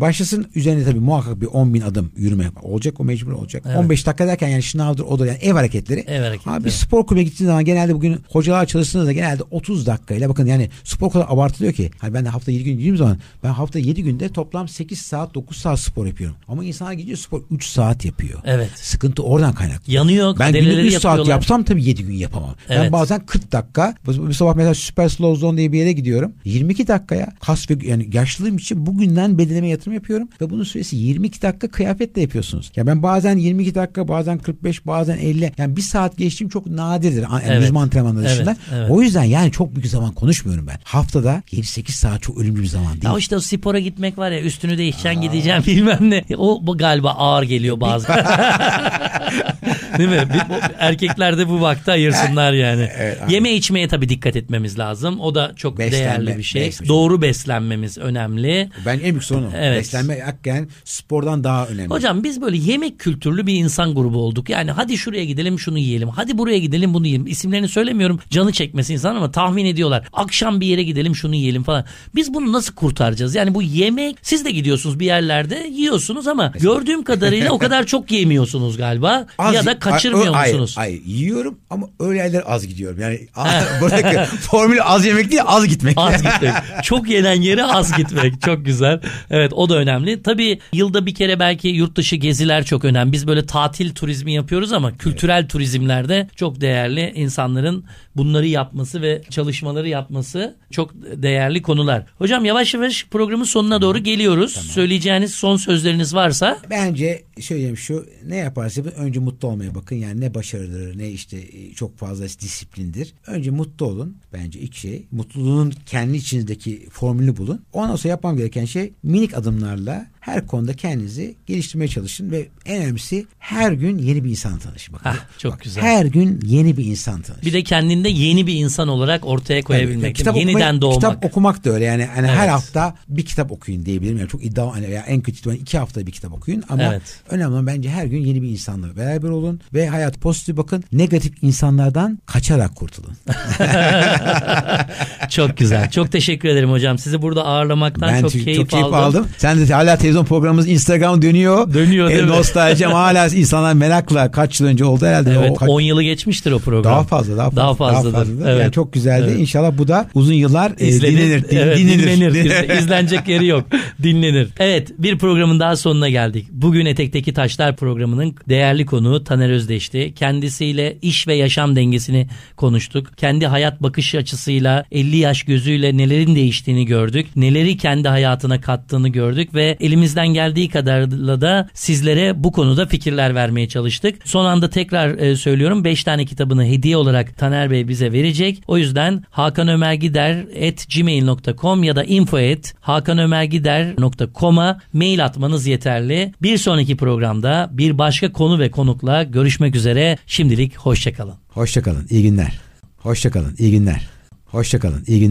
başlasın. Üzerine tabii muhakkak bir 10 bin adım yürüme olacak. O mecbur olacak. Evet. 15 dakika derken yani şınavdır odur yani ev hareketleri. Ev hareketleri. Abi spor kulübüne gittiğiniz zaman genelde bugün hocalar çalıştığınızda genelde 30 dakikayla bakın yani spor kadar abartılıyor ki. Hani ben de hafta 7 gün gideceğim zaman ben hafta 7 günde toplam 8 saat 9 saat spor yapıyorum. Ama insanlar gidiyor spor 3 saat yapıyor. Evet. Sıkıntı oradan kaynaklı. Yanıyor. Ben günde kadeleleri 3 saat yapsam tabii 7 gün yapamam. Evet. Ben bazen 40 dakika bir sabah mesela Super Slow Zone diye bir yere gidiyorum. 22 dakikaya kas ve yani yaşlılığım için bugünden bedenime yatırım yapıyorum ve bunun süresi 22 dakika kıyafetle yapıyorsunuz. Ya ben bazen 22 dakika bazen 45 bazen 50 yani bir saat geçtiğim çok nadirdir. Yani Evet. yüzme antrenmanları Evet, dışında. evet. O yüzden yani çok büyük zaman konuşmuyorum ben. Haftada 7-8 saat çok ölümlü bir zaman değil. Ya işte o spora gitmek var ya üstünü değişeceksin gideceksin bilmem ne. O bu galiba ağır geliyor bazen. Değil mi? Bir- bu- bu vakti ayırsınlar yani. Evet. Yeme içmeye tabii dikkat etmemiz lazım. O da çok Beslenme, değerli bir şey. beslenme. Doğru beslenmemiz önemli. Bence en büyük sorun. Evet. Beslenme hakikaten spordan daha önemli. Hocam biz böyle yemek kültürlü bir insan grubu olduk. Yani hadi şuraya gidelim şunu yiyelim. Hadi buraya gidelim bunu yiyelim. İsimlerini söylemiyorum. Canı çekmesi insan ama tahmin ediyorlar. Akşam bir yere gidelim şunu yiyelim falan. Biz bunu nasıl kurtaracağız? Yani bu yemek siz de gidiyorsunuz bir yerlerde yiyorsunuz ama gördüğüm kadarıyla o kadar çok yemiyorsunuz galiba. Az- ya da kaçırmıyor Ay- musunuz? Hayır, hayır, yiyorum ama öyle yerlere az gidiyorum. Yani buradaki formül az yemek değil az gitmek. Az gitmek. Çok yenen yere az gitmek. Çok güzel. Evet o da önemli. Tabii yılda bir kere belki yurt dışı geziler çok önemli. Biz böyle tatil turizmi yapıyoruz ama kültürel turizmlerde çok değerli insanların bunları yapması ve çalışmaları yapması çok değerli konular. Hocam yavaş yavaş programın sonuna doğru geliyoruz. Söyleyeceğiniz son sözleriniz varsa Bence söyleyeyim şu ne yaparsa yapın, önce mutlu olmaya bakın. Yani ne başarıdır ne işte e, çok fazla disiplindir. Önce mutlu olun. Bence ilk şey. Mutluluğun kendi içinizdeki formülünü bulun. Ondan sonra yapmam gereken şey minik adımlarla her konuda kendinizi geliştirmeye çalışın ve en önemlisi her gün yeni bir insan tanışın. Bakın. Hah, çok Bak, güzel. Her gün yeni bir insan tanışın. bir de kendinde yeni bir insan olarak ortaya koyabilmek. Evet, kitap Yeniden okumayı- doğmak. Kitap okumak da öyle yani her Evet. hafta bir kitap okuyun diyebilirim. Yani çok iddia hani ya en kötü ihtimalle iki hafta bir kitap okuyun ama Evet. önemli olan bence her gün yeni bir insanla beraber olun ve hayat pozitif bakın. Negatif insanlardan kaçarak kurtulun. çok güzel. Çok teşekkür ederim hocam. Sizi burada ağırlamaktan ben çok, çok, keyif, keyif aldım. aldım. Sen de hala televizyon programımız Instagram dönüyor. Dönüyor, değil mi? Nostalji ama hala insanlar merakla kaç yıl önce oldu herhalde. Evet O kaç- 10 yılı geçmiştir o program. daha fazla daha fazla. Daha fazladır. fazladır. Evet. Yani çok güzeldi. Evet. İnşallah bu da uzun yıllar e, İzlenir. dinlenir. din- Evet, dinlenir. dinlenir. İzle- İzlenecek yeri yok. Dinlenir. Evet bir programın daha sonuna geldik. Bugün Etek'teki Taşlar programının değerli konuğu Taner Özdeş'ti. Kendisiyle iş ve yaşam dengesini konuştuk. Kendi hayat bakış açısıyla 50 yaş gözüyle nelerin değiştiğini gördük. Neleri kendi hayatına kattığını gördük ve elimizden geldiği kadarıyla da sizlere bu konuda fikirler vermeye çalıştık. Son anda tekrar e, söylüyorum 5 tane kitabını hediye olarak Taner Bey bize verecek. O yüzden Hakan Ömer Gider at gmail.com ya da info at hakanömergider.com'a mail atmanız yeterli. Bir sonraki programda bir başka konu ve konukla görüşmek üzere. Şimdilik hoşçakalın. Hoşçakalın. İyi günler. Hoşçakalın. İyi günler. Hoşçakalın. İyi günler.